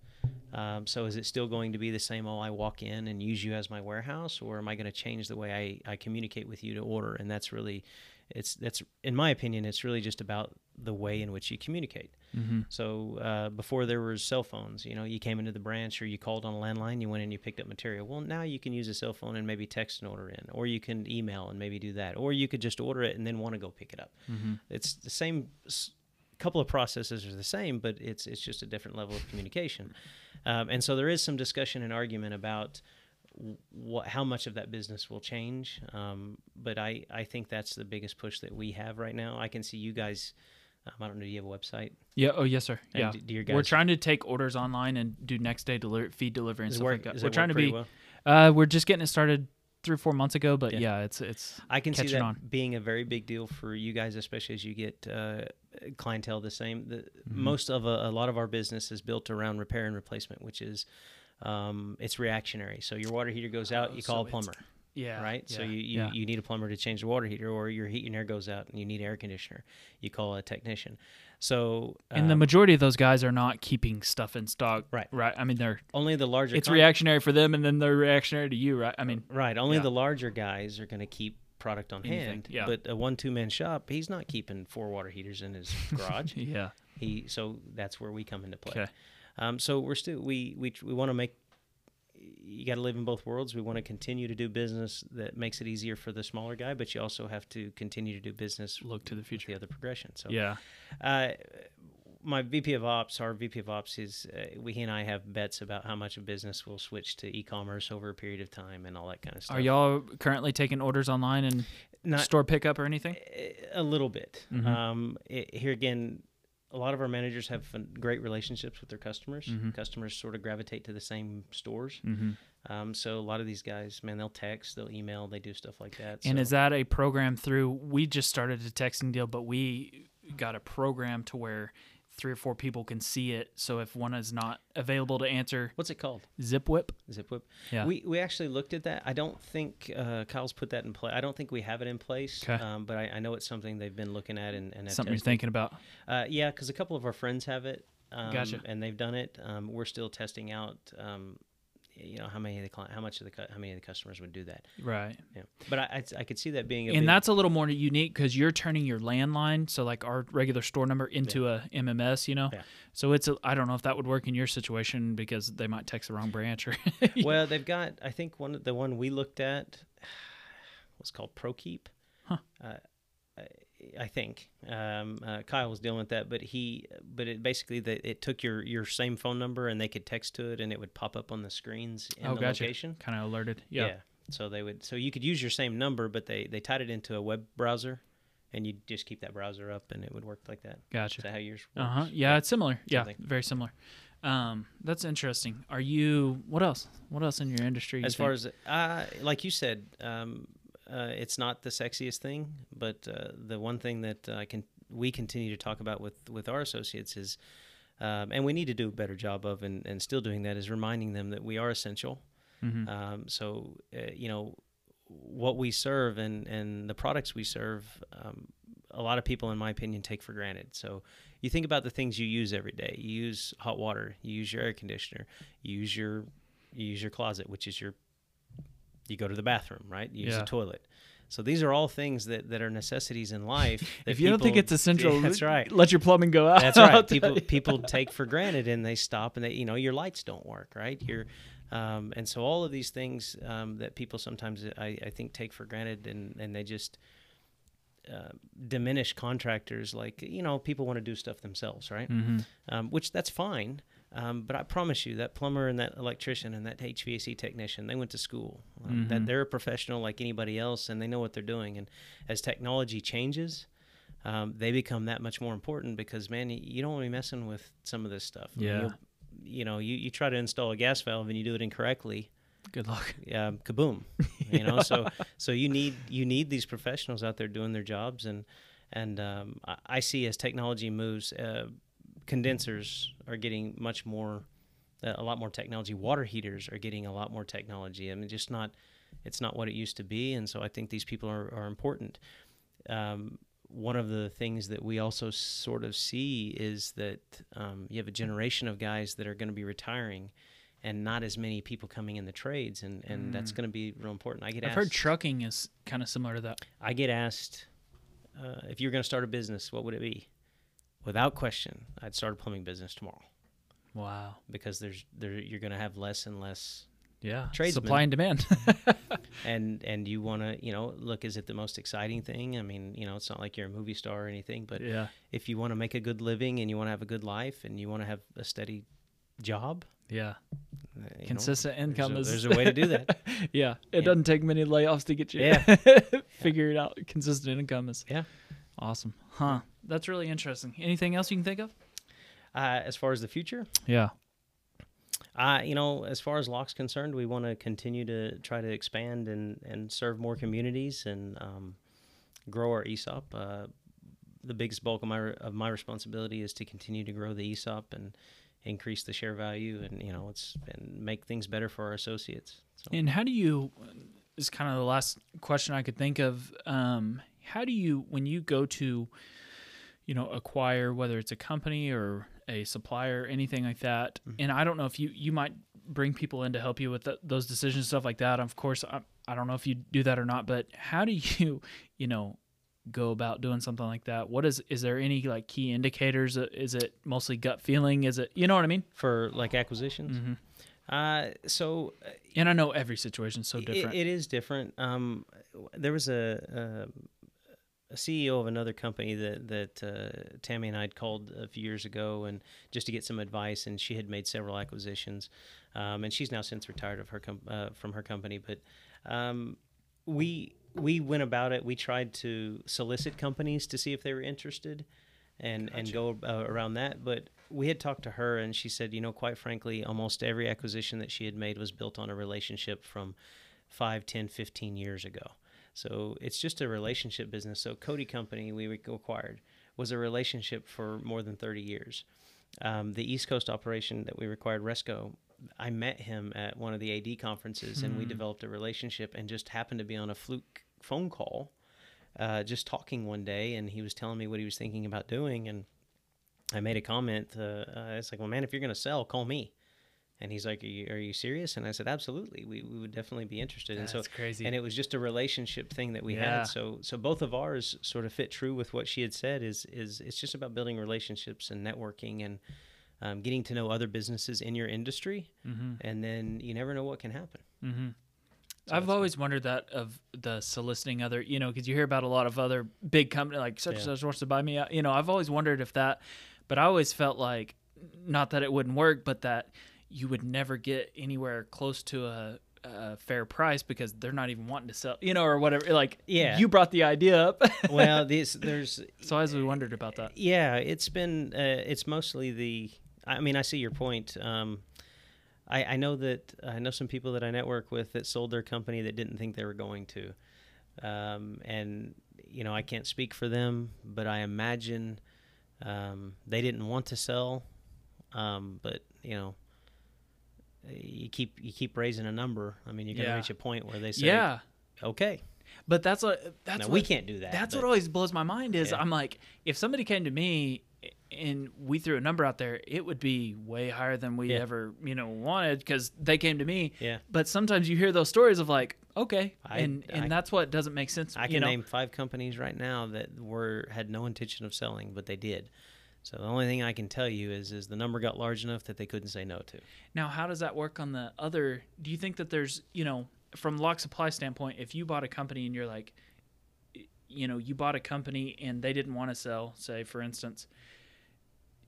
Um, so is it still going to be the same? Oh, I walk in and use you as my warehouse, or am I going to change the way I, I communicate with you to order? And that's really, it's that's in my opinion, it's really just about the way in which you communicate. Mm-hmm. So uh, before there was cell phones, you know, you came into the branch or you called on a landline, you went in, you picked up material. Well, now you can use a cell phone and maybe text an order in, or you can email and maybe do that, or you could just order it and then want to go pick it up. Mm-hmm. It's the same. Couple of processes are the same, but it's it's just a different level of communication, um, and so there is some discussion and argument about what how much of that business will change. Um, but I I think that's the biggest push that we have right now. I can see you guys. Um, I don't know. Do you have a website? Yeah. Oh, yes, sir. And Yeah. do- do your We're trying to take orders online and do next day deliver, feed delivery and Does stuff work- like that. We're trying to be. well? Uh, we're just getting it started three or four months ago, but Yeah. yeah, it's it's I can see that on. being a very big deal for you guys, especially as you get uh, clientele the same. The, Mm-hmm. Most of a, a lot of our business is built around repair and replacement, which is um, it's reactionary. So your water heater goes out, Oh, you so call a plumber, yeah. right? So you, you, yeah. you need a plumber to change the water heater, or your heat and air goes out and you need air conditioner. You call a technician. So and the um, majority of those guys are not keeping stuff in stock. Right. Right. I mean, they're only the larger it's con- reactionary for them, and then they're reactionary to you. Right. I mean, Right. Only Yeah. the larger guys are going to keep product on Anything, hand. yeah. But a one two man shop, he's not keeping four water heaters in his *laughs* garage. yeah. He so that's where we come into play. Okay. Um, so we're still we we we want to make. You got to live in both worlds. We want to continue to do business that makes it easier for the smaller guy, but you also have to continue to do business Look to the future. the other progression. So Yeah. uh, my VP of Ops, our VP of Ops is uh, we he and I have bets about how much of business will switch to e-commerce over a period of time and all that kind of stuff. Are y'all currently taking orders online and Not- store pickup or anything? a little bit. Mhm. Um, it, here again, a lot of our managers have great relationships with their customers. Mhm. Customers sort of gravitate to the same stores. Mm-hmm. Um, so a lot of these guys, man, they'll text, they'll email, they do stuff like that. And so- is that a program through? We just started a texting deal, but we got a program to where three or four people can see it. So if one is not available to answer, what's it called? Zipwhip. Zip whip. Yeah. We we actually looked at that. I don't think uh, Kyle's put that in place. I don't think we have it in place. 'Kay. Um, but I, I know it's something they've been looking at and, and Something you're thinking about. Uh, yeah, because a couple of our friends have it. Um, Gotcha. And they've done it. Um, we're still testing out. You know how many of the cli- how much of the how many of the customers would do that. Right. Yeah, but I I, I could see that being a And big- that's a little more unique because you're turning your landline, so like our regular store number, into a MMS. You know. Yeah. So it's a, I don't know if that would work in your situation because they might text the wrong branch or. *laughs* well they've got I think one the one we looked at *sighs* was called ProKeep. Huh. Uh, I- think um, uh, Kyle was dealing with that, but he, but it basically the, it took your your same phone number and they could text to it and it would pop up on the screens in oh, the gotcha. location. Kind of alerted. Yeah. So they would so you could use your same number, but they they tied it into a web browser, and you just keep that browser up and it would work like that. Gotcha. that how yours Uh huh. Yeah, it's similar. Yeah, Something. very similar. Um, that's interesting. Are you? What else? What else in your industry? you As far think? as uh, like you said, um, uh, it's not the sexiest thing, but uh, the one thing that I can we continue to talk about with with our associates is, um, and we need to do a better job of, and, and still doing that is reminding them that we are essential. Mhm. Um, so uh, you know what we serve and and the products we serve. Um, a lot of people, in my opinion, take for granted. So you think about the things you use every day. You use hot water. You use your air conditioner. You use your you use your closet, which is your you go to the bathroom, right? You use Yeah. the toilet. So these are all things that, that are necessities in life. *laughs* if you don't think it's essential, *laughs* that's right. Let your plumbing go out. That's right. *laughs* People people take for granted and they stop and they you know your lights don't work right. Your um, and so all of these things um, that people sometimes I, I think take for granted and and they just uh, diminish contractors like you know people want to do stuff themselves right hmm um, which that's fine um, but I promise you that plumber and that electrician and that HVAC technician they went to school um, Mhm. that they're a professional like anybody else and they know what they're doing and as technology changes um, they become that much more important because man you don't want to be messing with some of this stuff Yeah. you'll- you know you, you try to install a gas valve and you do it incorrectly Good luck. um, kaboom you know so so you need you need these professionals out there doing their jobs and and um, I, I see as technology moves uh, condensers are getting much more uh, a lot more technology water heaters are getting a lot more technology i mean just not it's not what it used to be and so i think these people are, are important um, one of the things that we also sort of see is that um, you have a generation of guys that are going to be retiring and not as many people coming in the trades and, and that's Mm. going to be real important i get asked. I've asked heard trucking is kind of similar to that. I get asked uh, if you're going to start a business, what would it be? Without question, I'd start a plumbing business tomorrow Wow. because there's there you're going to have less and less, Yeah. Tradesmen. Supply and demand. *laughs* and and you want to you know look is it the most exciting thing? I mean you know it's not like you're a movie star or anything, but yeah. if you want to make a good living and you want to have a good life and you want to have a steady job, Yeah. uh, you know, Consistent there's income a- is. there's a way to do that. *laughs* yeah. It Yeah. doesn't take many layoffs to get you. Yeah. *laughs* Figure it out. Consistent income is. Yeah. Awesome. Huh. That's really interesting. Anything else you can think of? uh, as far as the future, Yeah. Uh, you know, as far as Locke's concerned, we want to continue to try to expand and, and serve more communities and um, grow our ESOP. Uh, the biggest bulk of my of my responsibility is to continue to grow the ESOP and increase the share value and you know it's and make things better for our associates. So, And how do you? Is kind of the last question I could think of. Um, how do you, when you go to, you know, acquire whether it's a company or a supplier, anything like that, and I don't know if you you might bring people in to help you with th those decisions, stuff like that. Of course, I, I don't know if you do that or not, but how do *laughs* you, you know, go about doing something like that? What is is there any like key indicators? Uh, Is it mostly gut feeling? Is it you know what I mean? for like acquisitions. Mhm. Uh, so uh, And I know every situation's so it- different. it is different. Um, there was a, a, CEO of another company that that uh, Tammy and I had called a few years ago, and just to get some advice. And she had made several acquisitions, um, and she's now since retired of her com- uh, from her company. But um, we we went about it. We tried to solicit companies to see if they were interested, and and go uh, around that. But we had talked to her, and she said, you know, quite frankly, almost every acquisition that she had made was built on a relationship from 5, 10, 15 years ago. So it's just a relationship business. So Cody Company we acquired was a relationship for more than 30 years. Um, the East Coast operation that we required, Resco, I met him at one of the AD conferences, and we developed a relationship, and just happened to be on a fluke phone call, uh, just talking one day, and he was telling me what he was thinking about doing, and I made a comment. Uh, uh, it's like, well, man, if you're going to sell, call me. And he's like, are you, are you serious? And I said, absolutely. We, we would definitely be interested. and so, That's crazy. and it was just a relationship thing that we Yeah. had. So, so both of ours sort of fit true with what she had said. Is is it's just about building relationships and networking and um, getting to know other businesses in your industry, mm-hmm. and then you never know what can happen. Mm-hmm. So I've that's always wondered that of the soliciting other, you know, because you hear about a lot of other big company like such and such wants to buy me. out. You know, I've always wondered if that, but I always felt like, not that it wouldn't work, but that you would never get anywhere close to a, a fair price because they're not even wanting to sell, you know, or whatever. Like, Yeah. you brought the idea up, *laughs* well, *laughs* this there's so I always wondered about that. yeah, it's been uh, it's mostly the. I mean, I see your point. Um, I, I know that I know some people that I network with that sold their company that didn't think they were going to, um, and you know I can't speak for them, but I imagine um, they didn't want to sell, um, but you know. You keep you keep raising a number. I mean, you're gonna Yeah. reach a point where they say, Yeah, okay, but that's what that's now what, we can't do that." That's but- what always blows my mind is Yeah. I'm like, if somebody came to me and we threw a number out there, it would be way higher than we Yeah. ever, you know, wanted because they came to me. Yeah. But sometimes you hear those stories of like, okay, I- and and I- that's what doesn't make sense. I you can know? name five companies right now that were had no intention of selling, but they did. So the only thing I can tell you is is the number got large enough that they couldn't say no to. Now, how does that work on the other? Do you think that there's, you know, from Locke Supply standpoint, if you bought a company and you're like, you know, you bought a company and they didn't want to sell, say for instance,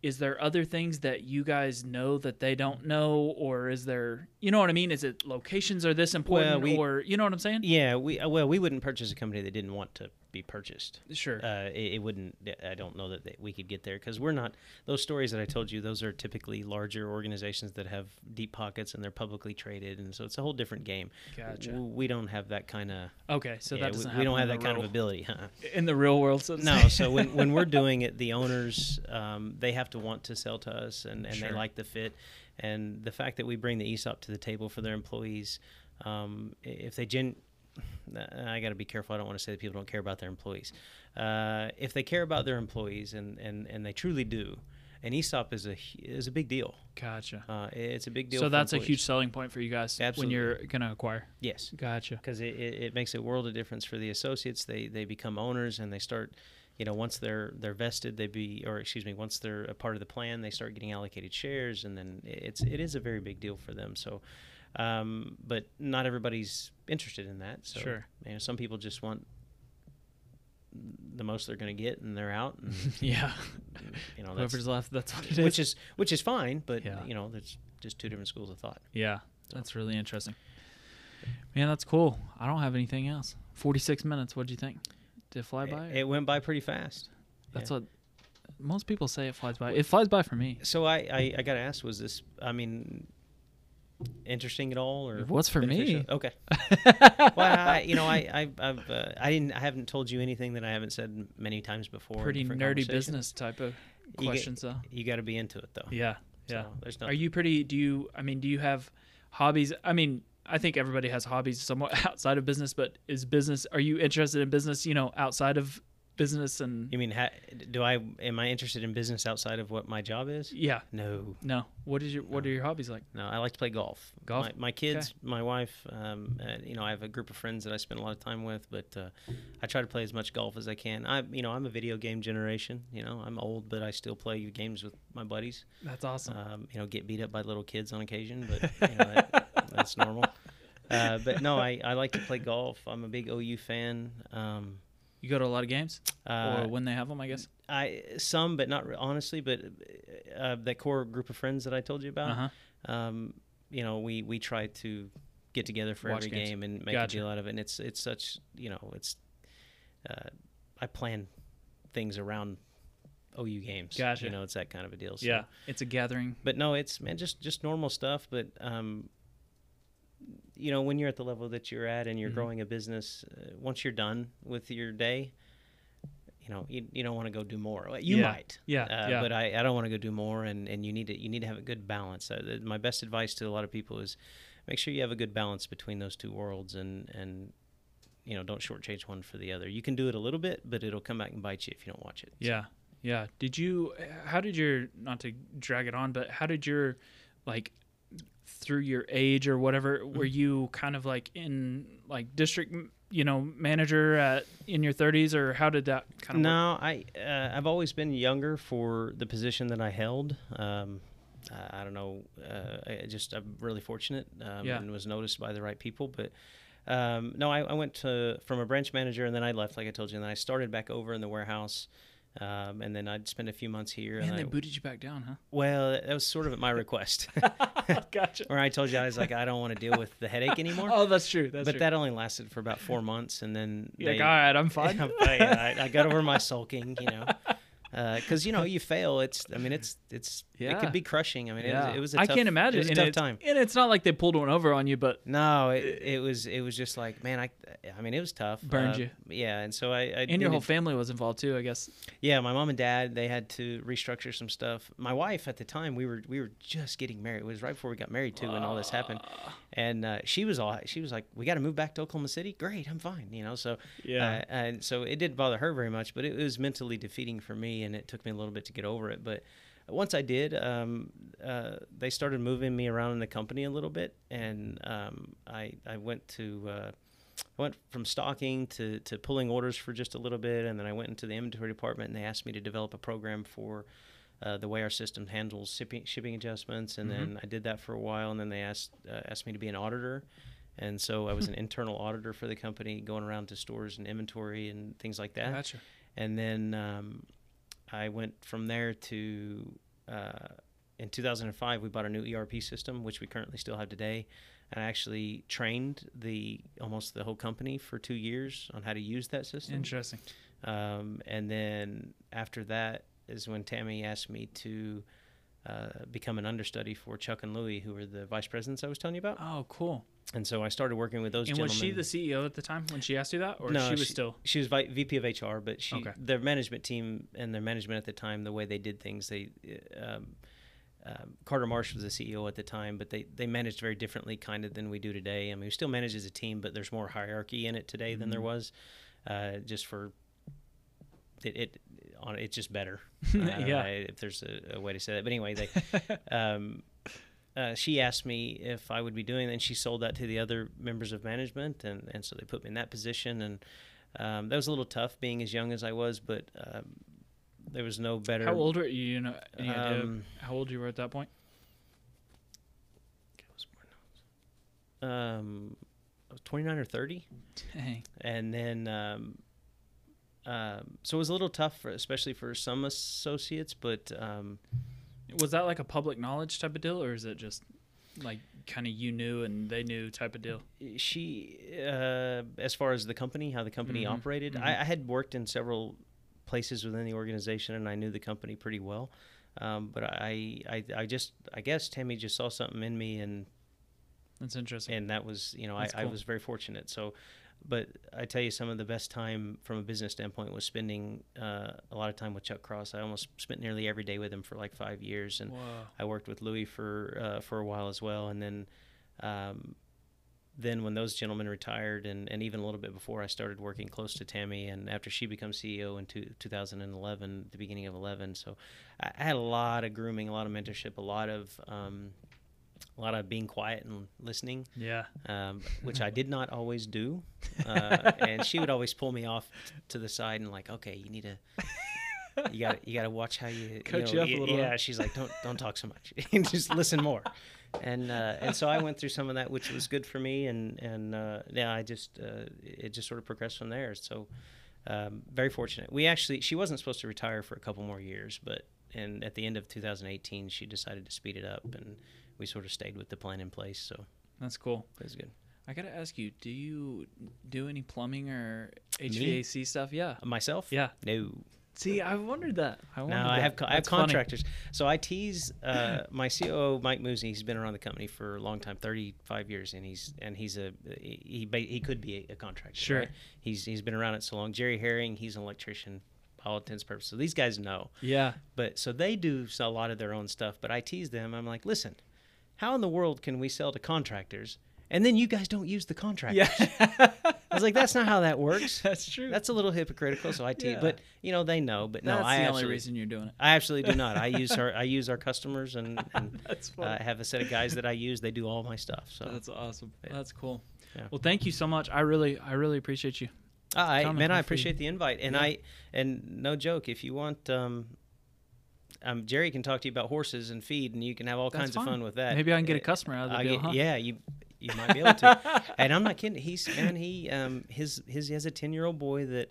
is there other things that you guys know that they don't know, or is there, you know what I mean? Is it locations are this important, we- or you know what I'm saying? Yeah, we uh, well we wouldn't purchase a company that didn't want to be purchased. Sure. Uh, it, it wouldn't. I don't know that they, we could get there because we're not. Those stories that I told you, those are typically larger organizations that have deep pockets and they're publicly traded, and so it's a whole different game. Gotcha. W- We don't have that kind of. Okay, so yeah, that we, doesn't we don't have that the kind of ability, huh? in the real world. So No, so when, when we're *laughs* doing it, the owners um, they have to want to sell to us, and, and Sure. they like the fit, and the fact that we bring the ESOP to the table for their employees. Um, if they gen, I got to be careful. I don't want to say that people don't care about their employees. Uh, if they care about their employees, and, and, and they truly do, and ESOP is a is a big deal. gotcha. Uh, it's a big deal. So that's a huge selling point for you guys when you're gonna acquire. yes. Gotcha. because it, it, it makes a world of difference for the associates. They they become owners and they start, you know, once they're they're vested, they be or excuse me, once they're a part of the plan, they start getting allocated shares, and then it's it is a very big deal for them. So, um, but not everybody's interested in that. So, Sure. you know, some people just want the most they're going to get, and they're out. And, *laughs* Yeah. you know, that's, Whoever's left, that's what it is. which is which is fine, but Yeah. you know, there's just two different schools of thought. Yeah, that's really interesting. Man, that's cool. I don't have anything else. Forty-six minutes. What'd you think? Did it fly by? It, it went by pretty fast. that's yeah. what most people say. It flies by. It flies by for me. So I, I, I got to ask, was this, I mean, interesting at all, or What's for beneficial? me? Okay. *laughs* well, I, you know, I, I, I've, uh, I didn't, I haven't told you anything that I haven't said many times before. Pretty nerdy business type of questions, though. You got to be into it though. Yeah, yeah. So there's no. Are you pretty? Do you? I mean, do you have hobbies? I mean, I think everybody has hobbies somewhat *laughs* outside of business. But is business? Are you interested in business? You know, outside of business and You mean, ha- do I am I interested in business outside of what my job is? yeah. No, No. What is your what are your hobbies like? no. I like to play golf. Golf? My, my kids, my wife. Um, uh, you know, I have a group of friends that I spend a lot of time with, but uh, I try to play as much golf as I can. I, you know, I'm a video game generation. You know, I'm old, but I still play games with my buddies. That's awesome. Um, you know, get beat up by little kids on occasion, but you know, that, *laughs* that's normal. Uh, but no, I, I like to play golf. I'm a big OU fan. Um, you go to a lot of games uh, or when they have them, I guess. I some, but not re- honestly. But uh, that core group of friends that I told you about, Uh-huh. um, you know, we we try to get together for Watch every games. game and make Gotcha. a deal out of it. And it's it's such you know it's uh, I plan things around OU games. Gotcha. You know, it's that kind of a deal. So. Yeah. It's a gathering. But no, it's man, just just normal stuff. But um, you know, when you're at the level that you're at and you're Mhm. growing a business, uh, once you're done with your day, you know, you, you don't want to go do more. You Yeah. might, Yeah. uh, yeah. but I, I don't want to go do more. And, and you need to you need to have a good balance. Uh, my best advice to a lot of people is make sure you have a good balance between those two worlds and and you know don't shortchange one for the other. You can do it a little bit, but it'll come back and bite you if you don't watch it. Yeah. Yeah. Did you how did your not to drag it on, but how did your like through your age or whatever were you kind of like in like district you know manager at in your 30s or how did that kind of work? No, I uh, I've always been younger for the position that I held. Um, I I don't know. Uh, I just I'm really fortunate um, Yeah. and was noticed by the right people. But um, no, I, I went to from a branch manager and then I left, like I told you, and then I started back over in the warehouse. Um, and then I'd spend a few months here. Man, and they I, booted you back down, huh? well, that was sort of at my request, *laughs* *laughs* gotcha. where I told you I was like, I don't want to deal with the headache anymore. *laughs* Oh, that's true. That's but true. that only lasted for about four months, and then You're like, all right, I'm fine. I, I, I got over my sulking, you know, because you know you fail. It's I mean it's it's it could be crushing. I mean yeah. it was, it was a I tough, can't imagine. It was a and tough time. And it's not like they pulled one over on you, but No, it, it was it was just like man, I I mean it was tough. Burned Uh, you. Yeah, and so I, I and your whole family was involved too, I guess. yeah, my mom and dad they had to restructure some stuff. My wife at the time we were we were just getting married. It was right before we got married too, when all this happened. And uh, she was all she was like, "We got to move back to Oklahoma City." Great, I'm fine, you know. So Yeah. uh, and so it didn't bother her very much, but it was mentally defeating for me, and it took me a little bit to get over it. But once I did, um, uh, they started moving me around in the company a little bit, and um, I I went to. Uh, I went from stocking to, to pulling orders for just a little bit, and then I went into the inventory department, and they asked me to develop a program for uh, the way our system handles shipping, shipping adjustments, and Mhm. then I did that for a while, and then they asked uh, asked me to be an auditor, and so I was an internal auditor for the company, going around to stores and inventory and things like that, Gotcha. and then um, I went from there to. Uh, in 2005, we bought a new ERP system, which we currently still have today, and I actually trained the almost the whole company for two years on how to use that system. Interesting. Um, and then after that is when Tammy asked me to uh, become an understudy for Chuck and Louie, who were the vice presidents I was telling you about. Oh, cool. And so I started working with those and was she the CEO at the time when she asked you that, or No, she was she- still? She was VP of HR, but she Okay. their management team and their management at the time, the way they did things, they um, um, Carter Marsh was the CEO at the time, but they they managed very differently, kind of than we do today. I mean, we still manage as a team, but there's more hierarchy in it today than there Mhm. was, uh, just for it. it on it's just better. *laughs* Uh, Yeah. if there's a, a way to say that, but anyway, they *laughs* um, uh, she asked me if I would be doing, and she sold that to the other members of management, and, and so they put me in that position, and um, that was a little tough, being as young as I was, but um, there was no better. How old were you? You know, any idea of Um, how old you were at that point? Um, I was 29 or 30, Dang. and then um, um, so it was a little tough, for, especially for some associates, but um, Was that like a public knowledge type of deal, or is it just like kind of you knew and they knew type of deal? she uh, as far as the company how the company Mhm, operated mhm. I, I had worked in several places within the organization and i knew the company pretty well um, but I, I i just i guess tammy just saw something in me and That's interesting. and that was you know I, That's I was very fortunate so but i tell you some of the best time from a business standpoint was spending uh, a lot of time with chuck cross. I almost spent nearly every day with him for like five years and Whoa. I worked with Louis for uh, for a while as well, and then um, then when those gentlemen retired, and, and even a little bit before, I started working close to Tammy, and after she becomes CEO in two, 2011, the beginning of 11, so I, I had a lot of grooming, a lot of mentorship, a lot of um, a lot of being quiet and listening, Yeah. um, which I did not always do. *laughs* Uh, and she would always pull me off to the side and like, okay, you need to. You got you got to watch how you Coach know, you up a little? Yeah, she's like, don't don't talk so much, *laughs* just listen more. And uh, and so I went through some of that, which was good for me. And and uh, yeah, I just uh, it just sort of progressed from there. So um, very fortunate. We actually she wasn't supposed to retire for a couple more years, but and at the end of 2018, she decided to speed it up, and we sort of stayed with the plan in place. So That's cool. it was good. I gotta ask you, do you do any plumbing or HVAC stuff? Yeah. Myself? Yeah. No. See, I wondered that. I No, wondered I have co- I have That's funny. contractors. So I tease uh, *laughs* my COO Mike Moosey. He's been around the company for a long time, thirty five years, and he's and he's a he he could be a, contractor. Sure. right? He's he's been around it so long. Jerry Herring, he's an electrician, by all intents and purposes. So these guys know. Yeah. But so they do a lot of their own stuff. But I tease them. I'm like, listen, how in the world can we sell to contractors? And then you guys don't use the contractors. Yeah. *laughs* I was like, that's not how that works. *laughs* That's true. That's a little hypocritical. So I Yeah. but you know they know. But no, That's I the only reason you're doing it. I absolutely do not. I use our I use our customers and, *laughs* and uh, I have a set of guys that I use. They do all my stuff. So That's awesome. Yeah. That's cool. Yeah. Well, thank you so much. I really, I really appreciate you. I man, I appreciate the invite, and Yeah. I and no joke. If you want, um, um, Jerry can talk to you about horses and feed, and you can have all That's kinds fine. of fun with that. Maybe I can get a Uh, customer out of the I deal. get- huh? Yeah, you you might be able to. *laughs* and I'm not kidding. He's man, he um his his he has a ten year old boy that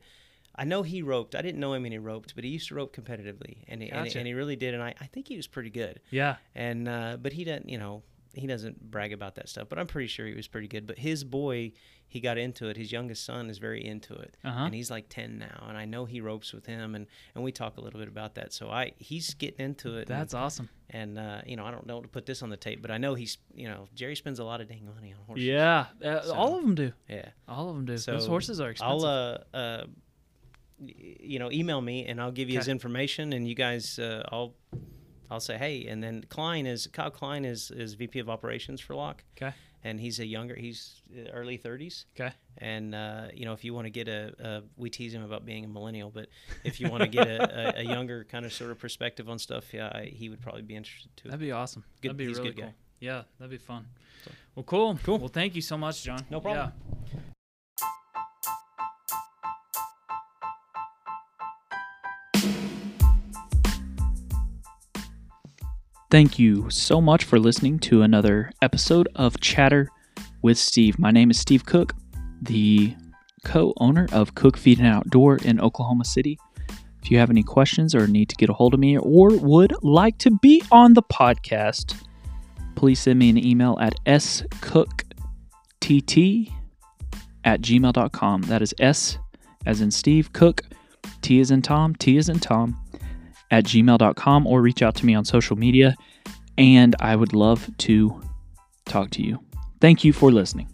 I know he roped. I didn't know him when he roped, but he used to rope competitively, and he, and, and he really did. And I, I think he was pretty good. Yeah. And uh, but he doesn't, you know, he doesn't brag about that stuff. But I'm pretty sure he was pretty good. But his boy, he got into it. His youngest son is very into it, Uh-huh. and he's like ten now. And I know he ropes with him, and and we talk a little bit about that. So I he's getting into it. That's awesome. and, and uh, you know I don't know to put this on the tape, but I know he's you know Jerry spends a lot of dang money on horses. Yeah. Uh, So- all of them do. yeah. All of them do. So Those horses are expensive. I'll uh, uh, you know, email me and I'll give you his information, and you guys, uh, I'll, I'll say hey, and then Klein is Kyle Klein is is VP of Operations for Locke, okay. and he's a younger, he's early thirties, Okay. and uh, you know, if you want to get a, a, we tease him about being a millennial, but if you want to get a, a, a *laughs* younger kind of sort of perspective on stuff, yeah, I, he would probably be interested too. That'd be awesome. Good- that'd be really good cool. guy. Yeah, that'd be fun. Well, cool. Cool. Well, thank you so much, John. No problem. Yeah. Thank you so much for listening to another episode of Chatter with Steve. My name is Steve Cook, the co owner of Cook Feed and Outdoor in Oklahoma City. If you have any questions or need to get a hold of me or would like to be on the podcast, please send me an email at scookt at gmail.com. That is S as in Steve, Cook, T as in Tom, T as in Tom, at gmail.com or reach out to me on social media. And I would love to talk to you. Thank you for listening.